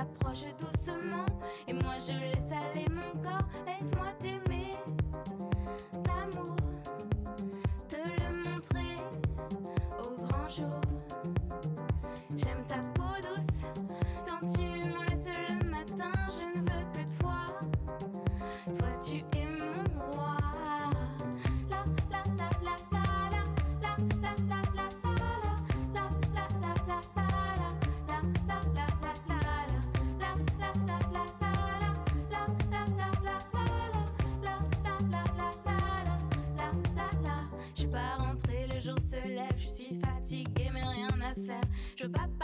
[SPEAKER 3] S'approche doucement et moi je laisse aller mon corps. Laisse-moi t'aimer d'amour, te le montrer au grand jour. J'aime ta peau douce quand tu m'en laisses le matin. Je ne veux que toi, toi tu es drip up.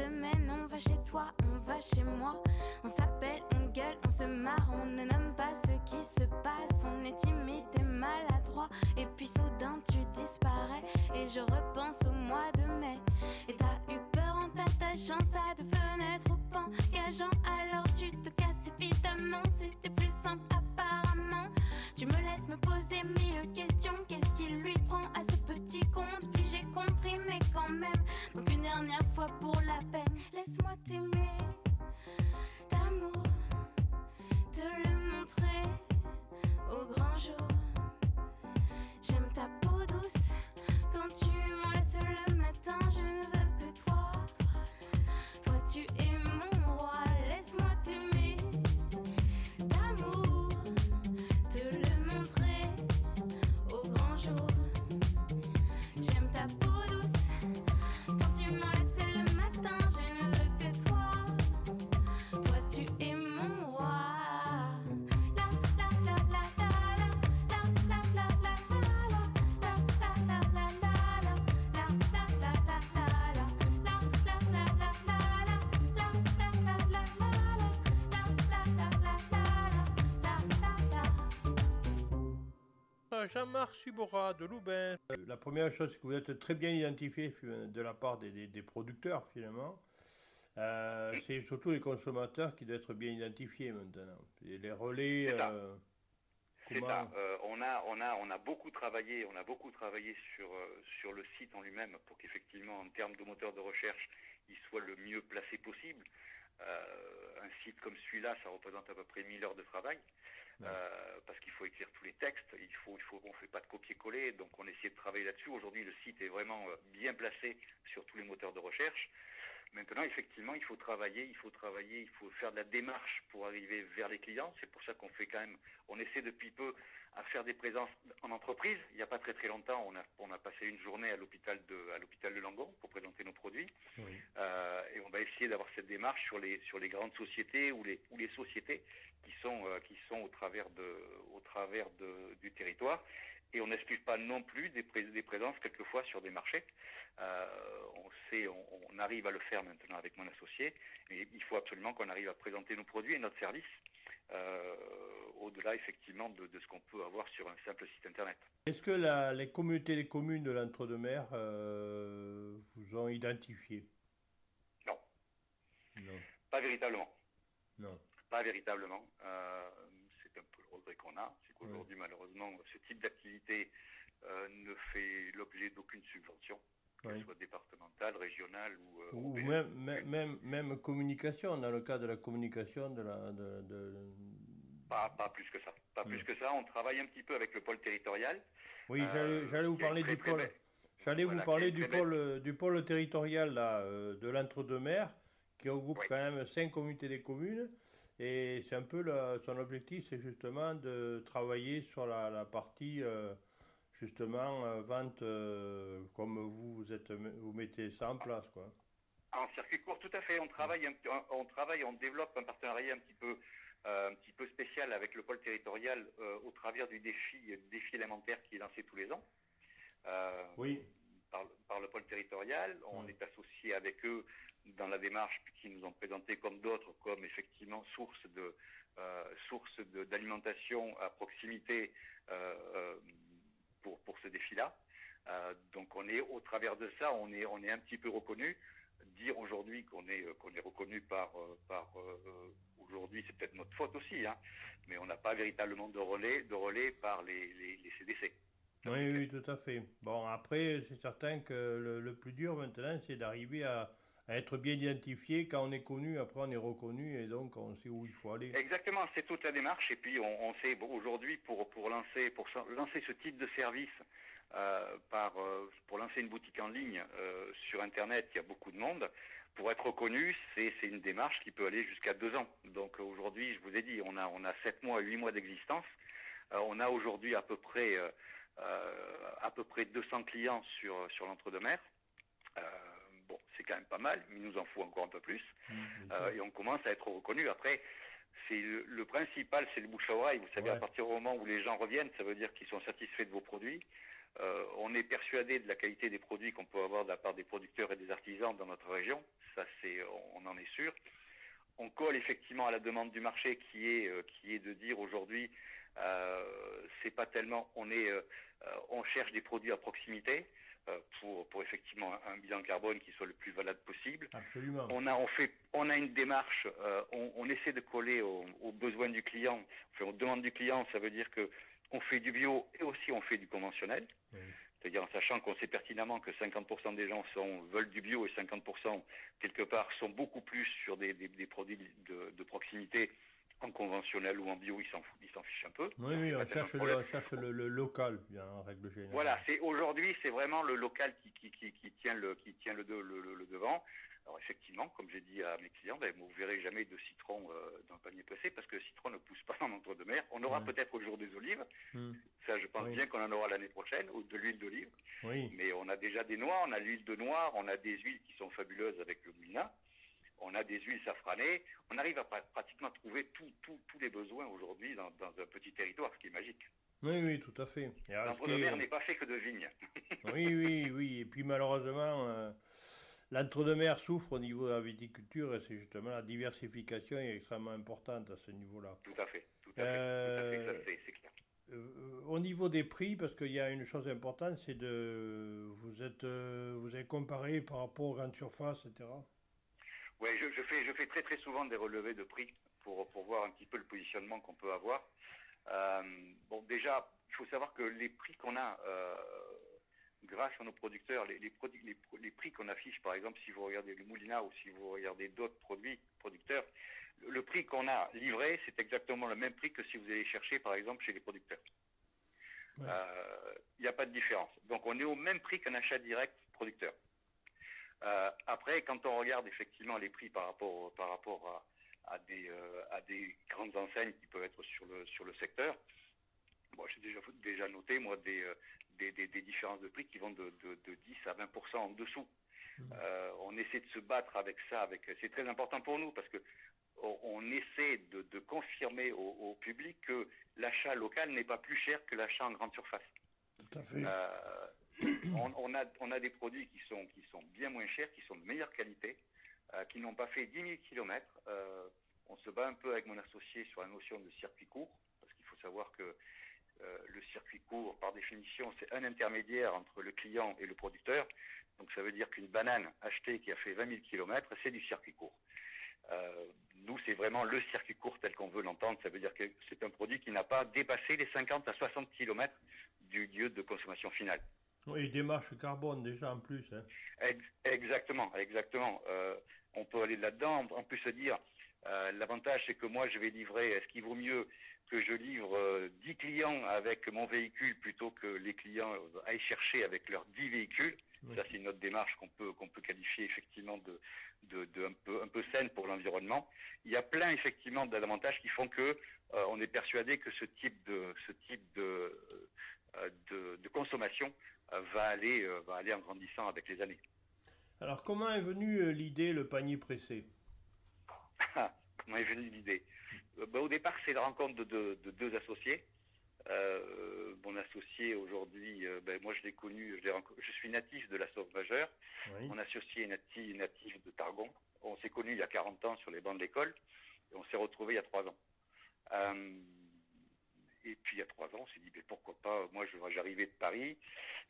[SPEAKER 3] on va chez toi, on va chez moi. On s'appelle, on gueule, on se marre, on ne nomme
[SPEAKER 1] Jean-Marc Subora de Loubain. Euh, La première chose, c'est que vous êtes très bien identifié euh, de la part des, des- des producteurs finalement. Euh, c'est surtout les consommateurs qui doivent être bien identifiés maintenant. Et les relais,
[SPEAKER 5] C'est ça.
[SPEAKER 1] euh,
[SPEAKER 5] C'est
[SPEAKER 1] comment
[SPEAKER 5] ça. Euh, on a, on a, on a beaucoup travaillé, on a beaucoup travaillé sur euh, sur le site en lui-même pour qu'effectivement, en termes de moteur de recherche, il soit le mieux placé possible. Un site comme celui-là, ça représente à peu près 1000 heures de travail. euh, parce qu'il faut écrire tous les textes, il faut, il faut, on fait pas de copier-coller, donc on essaie de travailler là-dessus. Aujourd'hui, le site est vraiment euh, bien placé sur tous les moteurs de recherche. Maintenant, effectivement, il faut travailler, il faut travailler, il faut faire de la démarche pour arriver vers les clients. C'est pour ça qu'on fait quand même, on essaie depuis peu à faire des présences en entreprise. Il n'y a pas très très longtemps, on a, on a passé une journée à l'hôpital de, à l'hôpital de Langon pour présenter nos produits.
[SPEAKER 1] Oui.
[SPEAKER 5] Euh, et on va essayer d'avoir cette démarche sur les sur les grandes sociétés ou les ou les sociétés qui sont euh, qui sont au travers de au travers de, du territoire. Et on n'exclut pas non plus des, pré- des présences quelquefois sur des marchés. Euh, on sait, on, on arrive à le faire maintenant avec mon associé. Mais il faut absolument qu'on arrive à présenter nos produits et notre service au-delà effectivement de, de ce qu'on peut avoir sur un simple site internet.
[SPEAKER 1] Est-ce que la- les communautés des communes de l'entre-deux-mer euh, vous ont identifié?
[SPEAKER 5] Non.
[SPEAKER 1] Non.
[SPEAKER 5] Pas véritablement.
[SPEAKER 1] Non.
[SPEAKER 5] Pas véritablement. Euh, c'est un peu le regret qu'on a. C'est qu'aujourd'hui, malheureusement, ce type d'activité euh, ne fait l'objet d'aucune subvention, qu'elle
[SPEAKER 1] Oui.
[SPEAKER 5] soit départementale, régionale ou euh,
[SPEAKER 1] Ou même, même, même, même communication, dans le cas de la communication de la... De, de-
[SPEAKER 5] Pas, pas plus que ça. Pas
[SPEAKER 1] Mm.
[SPEAKER 5] plus que ça. On travaille un petit peu avec le pôle territorial.
[SPEAKER 1] Oui,
[SPEAKER 5] Euh,
[SPEAKER 1] j'allais vous parler
[SPEAKER 5] très,
[SPEAKER 1] du pôle. J'allais
[SPEAKER 5] Voilà,
[SPEAKER 1] vous parler du pôle, du pôle territorial là, euh, de l'entre-deux-mer, qui regroupe
[SPEAKER 5] Oui.
[SPEAKER 1] quand même cinq communautés des communes. Et c'est un peu la- son objectif, c'est justement de travailler sur la, la partie euh, justement euh, vente, comme vous vous êtes, vous mettez ça en place quoi.
[SPEAKER 5] En circuit court, tout à fait. On travaille, on travaille, on développe un partenariat un petit peu, un petit peu spécial avec le pôle territorial euh, au travers du défi, défi élémentaire qui est lancé tous les ans. Euh,
[SPEAKER 1] Oui.
[SPEAKER 5] par, le- par le pôle territorial. On est associé avec eux dans la démarche qui nous ont présenté comme d'autres, comme effectivement source de euh, source d'alimentation à proximité euh, euh, pour pour ce défi-là. Euh, donc on est au travers de ça, on est on est un petit peu reconnu. Dire aujourd'hui qu'on est euh, qu'on est reconnu par euh, par euh, aujourd'hui, c'est peut-être notre faute aussi, hein, mais on n'a pas véritablement de relais de relais par les les, les CDC.
[SPEAKER 1] Oui, oui, tout à fait. Bon, après, c'est certain que le, le plus dur maintenant, c'est d'arriver à, à être bien identifié. Quand on est connu, après on est reconnu et donc on sait où il faut aller.
[SPEAKER 5] Exactement, c'est toute la démarche. Et puis on, on sait bon, aujourd'hui pour pour lancer pour lancer ce type de service euh, par euh, pour lancer une boutique en ligne euh, sur internet, il y a beaucoup de monde. Pour être reconnu, c'est une démarche qui peut aller jusqu'à deux ans. Donc aujourd'hui, je vous ai dit, on a on a sept mois, huit mois d'existence. On a aujourd'hui à peu près à peu près 200 clients sur sur l'entre-deux-mer. Bon, c'est quand même pas mal, mais il nous en faut encore un peu plus.
[SPEAKER 1] Mmh,
[SPEAKER 5] et on commence à être reconnu. Après, c'est le, le principal, c'est le bouche à oreille. Vous savez,
[SPEAKER 1] Ouais.
[SPEAKER 5] à partir du moment où les gens reviennent, ça veut dire qu'ils sont satisfaits de vos produits. Euh, on est persuadé de la qualité des produits qu'on peut avoir de la part des producteurs et des artisans dans notre région. Ça, c'est, on en est sûr. On colle effectivement à la demande du marché qui est, euh, qui est de dire aujourd'hui, euh, c'est pas tellement, on est, on cherche des produits à proximité pour, pour effectivement un, un bilan carbone qui soit le plus valable possible.
[SPEAKER 1] Absolument.
[SPEAKER 5] On a, on fait, on a une démarche, on, on essaie de coller aux, aux besoins du client. Enfin, aux demandes du client, ça veut dire que on fait du bio et aussi on fait du conventionnel.
[SPEAKER 1] Oui.
[SPEAKER 5] C'est-à-dire en sachant qu'on sait pertinemment que 50% des gens sont, veulent du bio et 50% quelque part sont beaucoup plus sur des, des- des produits de, de proximité en conventionnel ou en bio, ils s'en ils s'en fichent un peu.
[SPEAKER 1] Oui, oui,
[SPEAKER 5] C'est
[SPEAKER 1] on cherche, le,
[SPEAKER 5] problème.
[SPEAKER 1] on cherche le, le local, bien, en règle générale.
[SPEAKER 5] Voilà, c'est aujourd'hui, c'est vraiment le local qui, qui, qui, qui tient le qui tient le, de- le, le- le devant. Alors effectivement, comme j'ai dit à mes clients, ben, vous verrez jamais de citron euh, dans le panier pressé parce que le citron ne pousse pas en entre de mer. On aura
[SPEAKER 1] Ouais.
[SPEAKER 5] peut-être au jour des olives,
[SPEAKER 1] Hmm.
[SPEAKER 5] ça je pense
[SPEAKER 1] Oui.
[SPEAKER 5] bien qu'on en aura l'année prochaine, ou de l'huile d'olive.
[SPEAKER 1] Oui,
[SPEAKER 5] Mais on a déjà des noix, on a l'huile de noix, on a des huiles qui sont fabuleuses avec le gmina, on a des huiles safranées. On arrive à pra- pratiquement trouver tous les besoins aujourd'hui dans, dans un petit territoire, ce qui est magique.
[SPEAKER 1] oui, oui, tout à fait.
[SPEAKER 5] L'entre-deux-mer
[SPEAKER 1] est-
[SPEAKER 5] n'est pas fait que de vignes.
[SPEAKER 1] Oui, oui, oui. Et puis malheureusement, euh, l'entre-deux-mer souffre au niveau de la viticulture et c'est justement la diversification est extrêmement importante à ce niveau-là.
[SPEAKER 5] Tout à fait, tout à fait, tout à
[SPEAKER 1] Euh,
[SPEAKER 5] fait, ça, c'est- clair.
[SPEAKER 1] Euh, au niveau des prix, parce qu'il y a une chose importante, c'est de vous êtes euh, vous avez comparé par rapport aux grandes surfaces, etc.
[SPEAKER 5] Oui, je, je fais, je fais très très souvent des relevés de prix pour, pour voir un petit peu le positionnement qu'on peut avoir. Euh, bon, déjà, il faut savoir que les prix qu'on a euh, grâce à nos producteurs, les, les, produits- les, pro- les prix qu'on affiche, par exemple, si vous regardez le Moulina ou si vous regardez d'autres produits producteurs, le, le prix qu'on a livré, c'est exactement le même prix que si vous allez chercher, par exemple, chez les producteurs.
[SPEAKER 1] Ouais.
[SPEAKER 5] Euh, Il n'y a pas de différence. Donc, on est au même prix qu'un achat direct producteur. Euh, après, quand on regarde effectivement les prix par rapport, par rapport à, à des, euh, à des grandes enseignes qui peuvent être sur le, sur le secteur, moi j'ai déjà, déjà noté moi, des, euh, des, des- des différences de prix qui vont de, de, de 10 à 20% en dessous.
[SPEAKER 1] Mhm.
[SPEAKER 5] Euh, on essaie de se battre avec ça, avec, c'est très important pour nous parce que on, on essaie de, de confirmer au, au public que l'achat local n'est pas plus cher que l'achat en grande surface.
[SPEAKER 1] Tout à fait.
[SPEAKER 5] Euh, on, on a, on a des produits qui sont, qui sont bien moins chers, qui sont de meilleure qualité, euh, qui n'ont pas fait 10 000 km. on se bat un peu avec mon associé sur la notion de circuit court, parce qu'il faut savoir que euh, le circuit court, par définition, c'est un intermédiaire entre le client et le producteur. Donc ça veut dire qu'une banane achetée qui a fait 20 000 km, c'est du circuit court. Euh, nous, c'est vraiment le circuit court tel qu'on veut l'entendre. Ça veut dire que c'est un produit qui n'a pas dépassé les 50 à 60 km du lieu de consommation finale.
[SPEAKER 1] Oui, démarche carbone déjà en plus. hein.
[SPEAKER 5] Ex- Exactement, exactement. Euh, on peut aller là-dedans. On peut se dire, euh, l'avantage c'est que moi je vais livrer, est-ce qu'il vaut mieux que je livre euh, 10 clients avec mon véhicule plutôt que les clients aillent chercher avec leurs 10 véhicules?
[SPEAKER 1] Oui.
[SPEAKER 5] Ça c'est une autre démarche qu'on peut, qu'on peut qualifier effectivement de, de, de un, peu, un peu saine pour l'environnement. Il y a plein effectivement d'avantages qui font que euh, on est persuadé que ce type de, ce type de, euh, de, de consommation va aller, va aller en grandissant avec les années.
[SPEAKER 1] Alors comment est venue l'idée le panier pressé?
[SPEAKER 5] Comment est venue l'idée Euh, ben, Au départ, c'est la rencontre de, deux- de deux associés. Euh, mon associé aujourd'hui, euh, ben, moi je l'ai connu, je, l'ai renco- je suis natif de la Sauve Majeure.
[SPEAKER 1] Oui.
[SPEAKER 5] Mon associé est natif, natif de Targon. On s'est connus il y a 40 ans sur les bancs de l'école et on s'est retrouvés il y a 3 ans. Euh, et puis il y a 3 ans, on s'est dit, ben, pourquoi pas, moi je- j'arrivais de Paris,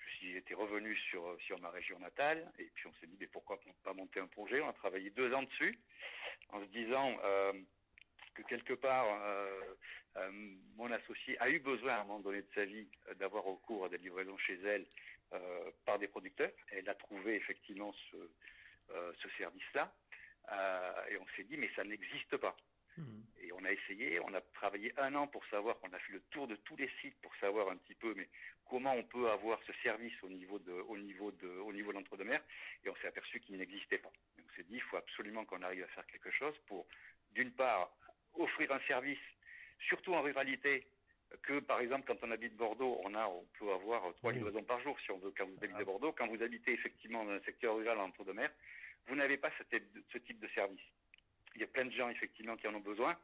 [SPEAKER 5] je suis, j'étais revenu sur, sur ma région natale et puis on s'est dit, ben, pourquoi pas monter un projet? On a travaillé deux ans dessus en se disant euh, que quelque part, euh, euh, mon associé a eu besoin à un moment donné de sa vie d'avoir recours à des livraisons chez elle par des producteurs. Elle a trouvé effectivement ce, ce service-là. Et on s'est dit, mais ça n'existe pas.
[SPEAKER 1] Mhm.
[SPEAKER 5] Et on a essayé, on a travaillé un an pour savoir, on a fait le tour de tous les sites pour savoir un petit peu, mais comment on peut avoir ce service au niveau de, au niveau de, au niveau de l'entre-deux-mer. Et on s'est aperçu qu'il n'existait pas. Et on s'est dit, il faut absolument qu'on arrive à faire quelque chose pour, d'une part, offrir un service, surtout en ruralité, que par exemple quand on habite Bordeaux, on a, on peut avoir trois
[SPEAKER 1] Oui.
[SPEAKER 5] livraisons par jour si on veut quand vous habitez
[SPEAKER 1] Ah.
[SPEAKER 5] Bordeaux. Quand vous habitez effectivement dans un secteur rural en entre-deux-mer, vous n'avez pas ce type de service. Il y a plein de gens effectivement qui en ont besoin.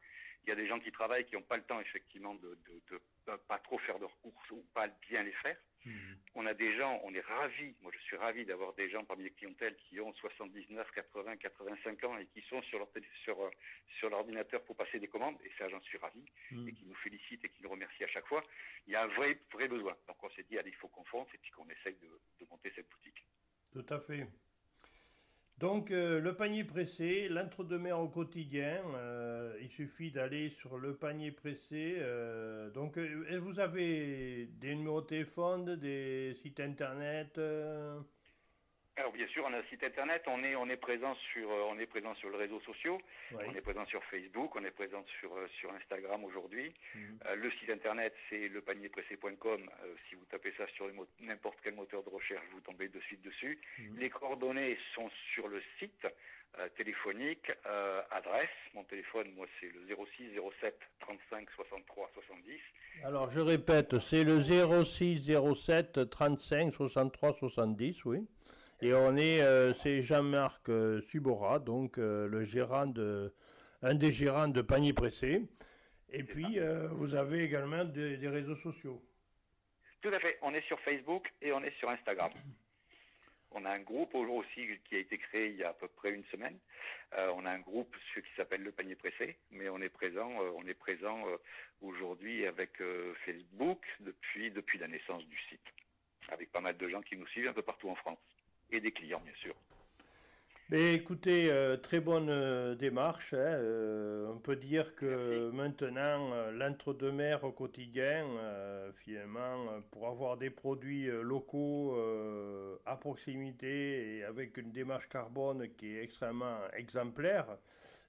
[SPEAKER 5] Il y a des gens qui travaillent, qui n'ont pas le temps effectivement de, de, de, de pas trop faire leurs courses ou pas bien les faire.
[SPEAKER 1] Mhm.
[SPEAKER 5] On a des gens, on est ravis, moi je suis ravi d'avoir des gens parmi les clientèles qui ont 79, 80, 85 ans et qui sont sur leur sur, euh, sur l'ordinateur pour passer des commandes, et ça j'en suis ravi,
[SPEAKER 1] Mhm.
[SPEAKER 5] et qui nous félicitent et qui nous remercient à chaque fois. Il y a un vrai, vrai besoin. Donc on s'est dit, allez, il faut qu'on fonce et puis qu'on essaye de, de monter cette boutique.
[SPEAKER 1] Tout à fait. Donc, euh, le panier pressé, l'entre-deux-mer au quotidien, euh, il suffit d'aller sur le panier pressé. euh, donc, vous avez des numéros de téléphone, des sites internet
[SPEAKER 5] Alors bien sûr, on a un site internet, on est, on est présent sur, euh, on est présent sur les réseaux sociaux,
[SPEAKER 1] ouais.
[SPEAKER 5] on est présent sur Facebook, on est présent sur, euh, sur Instagram aujourd'hui.
[SPEAKER 1] Mhm.
[SPEAKER 5] Euh, le site internet, c'est lepanierpressé.com. Euh, si vous tapez ça sur n'importe quel moteur de recherche, vous tombez de suite dessus.
[SPEAKER 1] Mhm.
[SPEAKER 5] Les coordonnées sont sur le site euh, téléphonique, adresse. Mon téléphone, moi, c'est le 06 07 35 63 70.
[SPEAKER 1] Alors, je répète, c'est le 06 07 35 63 70, oui. Et on est, euh, c'est Jean-Marc euh, Subora, donc euh, le gérant de, un des gérants de Panier Pressé. Et puis, vous avez également des- des réseaux sociaux.
[SPEAKER 5] Tout à fait. On est sur Facebook et on est sur Instagram. On a un groupe au- aussi qui a été créé il y a à peu près une semaine. On a un groupe qui s'appelle le panier pressé, mais on est présent, on est présent aujourd'hui avec Facebook depuis depuis la naissance du site, avec pas mal de gens qui nous suivent un peu partout en France et des clients bien sûr.
[SPEAKER 1] Mais écoutez, euh, très bonne euh, démarche. hein, euh, on peut dire que maintenant, l'entre-deux-mer au quotidien, finalement, pour avoir des produits locaux à proximité et avec une démarche carbone qui est extrêmement exemplaire,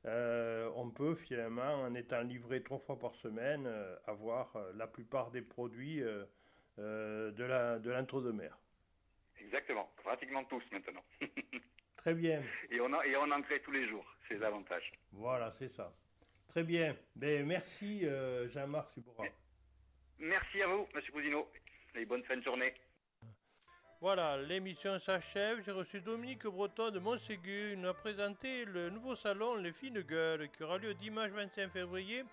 [SPEAKER 1] on peut finalement, en étant livré trois fois par semaine, avoir la plupart des produits de l'entre-deux-mer.
[SPEAKER 5] Exactement, pratiquement tous maintenant.
[SPEAKER 1] Très bien.
[SPEAKER 5] et on a, et on en crée tous les jours, c'est l'avantage.
[SPEAKER 1] Voilà, c'est ça. Très bien. Ben, merci euh, Jean-Marc Subora.
[SPEAKER 5] Merci à vous, Monsieur Cousineau, et bonne fin de journée.
[SPEAKER 1] Voilà, l'émission s'achève. J'ai reçu Dominique Breton de Montségur. Il nous a présenté le nouveau salon Les Fines Gueules qui aura lieu dimanche 25 février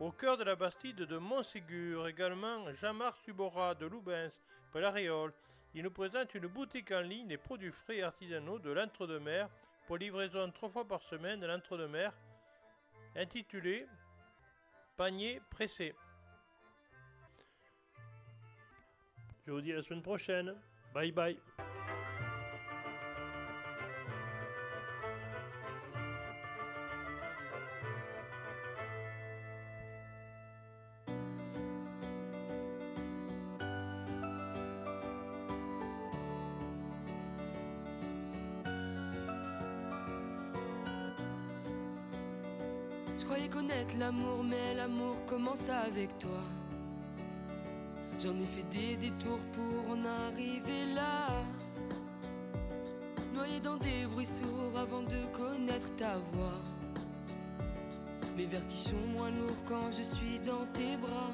[SPEAKER 1] au cœur de la Bastide de Montségur. Également Jean-Marc Subora de Loubens, près la Réole. Il nous présente une boutique en ligne des produits frais et artisanaux de l'entre-deux-mer pour livraison trois fois par semaine de l'entre-deux-mer intitulée Panier pressé. Je vous dis à la semaine prochaine. Bye bye.
[SPEAKER 6] Connaître l'amour, mais l'amour commence avec toi. J'en ai fait des détours pour en arriver là. Noyé dans des bruits sourds avant de connaître ta voix. Mes vertiges sont moins lourds quand je suis dans tes bras.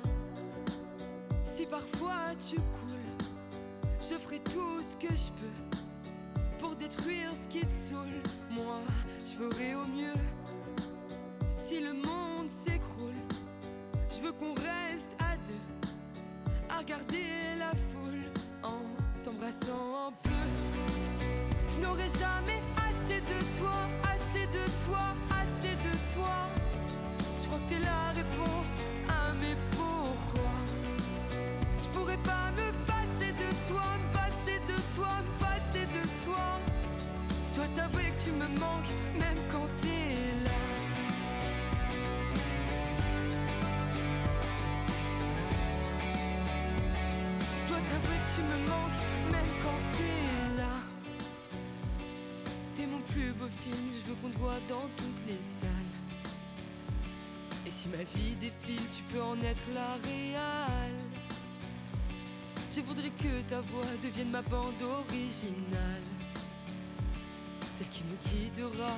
[SPEAKER 6] Si parfois tu coules, je ferai tout ce que je peux pour détruire ce qui te saoule. Moi, je ferai au mieux. Qu'on reste à deux, à regarder la foule en s'embrassant un peu. Je n'aurai jamais assez de toi, assez de la réale. Je voudrais que ta voix devienne ma bande originale. Celle qui nous guidera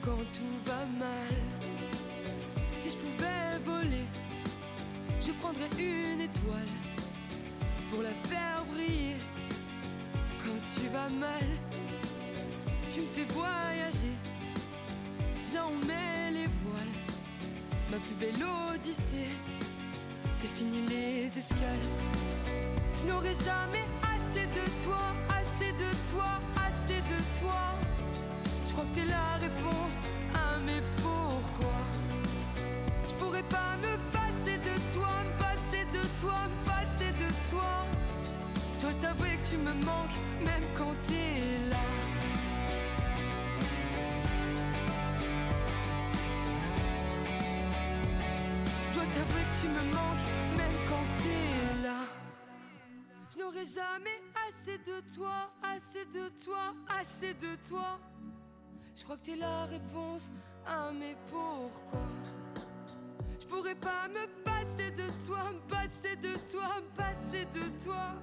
[SPEAKER 6] quand tout va mal. Si je pouvais voler, je prendrais une étoile pour la faire briller. Quand tu vas mal, tu me fais voyager. Viens, on met les voiles.
[SPEAKER 3] ma plus belle odyssée. C'est fini les escales. Je n'aurai jamais assez de toi, assez de toi, assez de toi. Je crois que t'es la réponse à mes pourquoi. Je pourrais pas me passer de toi, me passer de toi, me passer de toi. Je dois t'avouer que tu me manques, même quand t'es là. Même quand t'es là. Je n'aurai jamais assez de toi, assez de toi, assez de toi. Je crois que t'es la réponse à mes pourquoi. Je pourrais pas me passer de toi, me passer de toi, me passer de toi.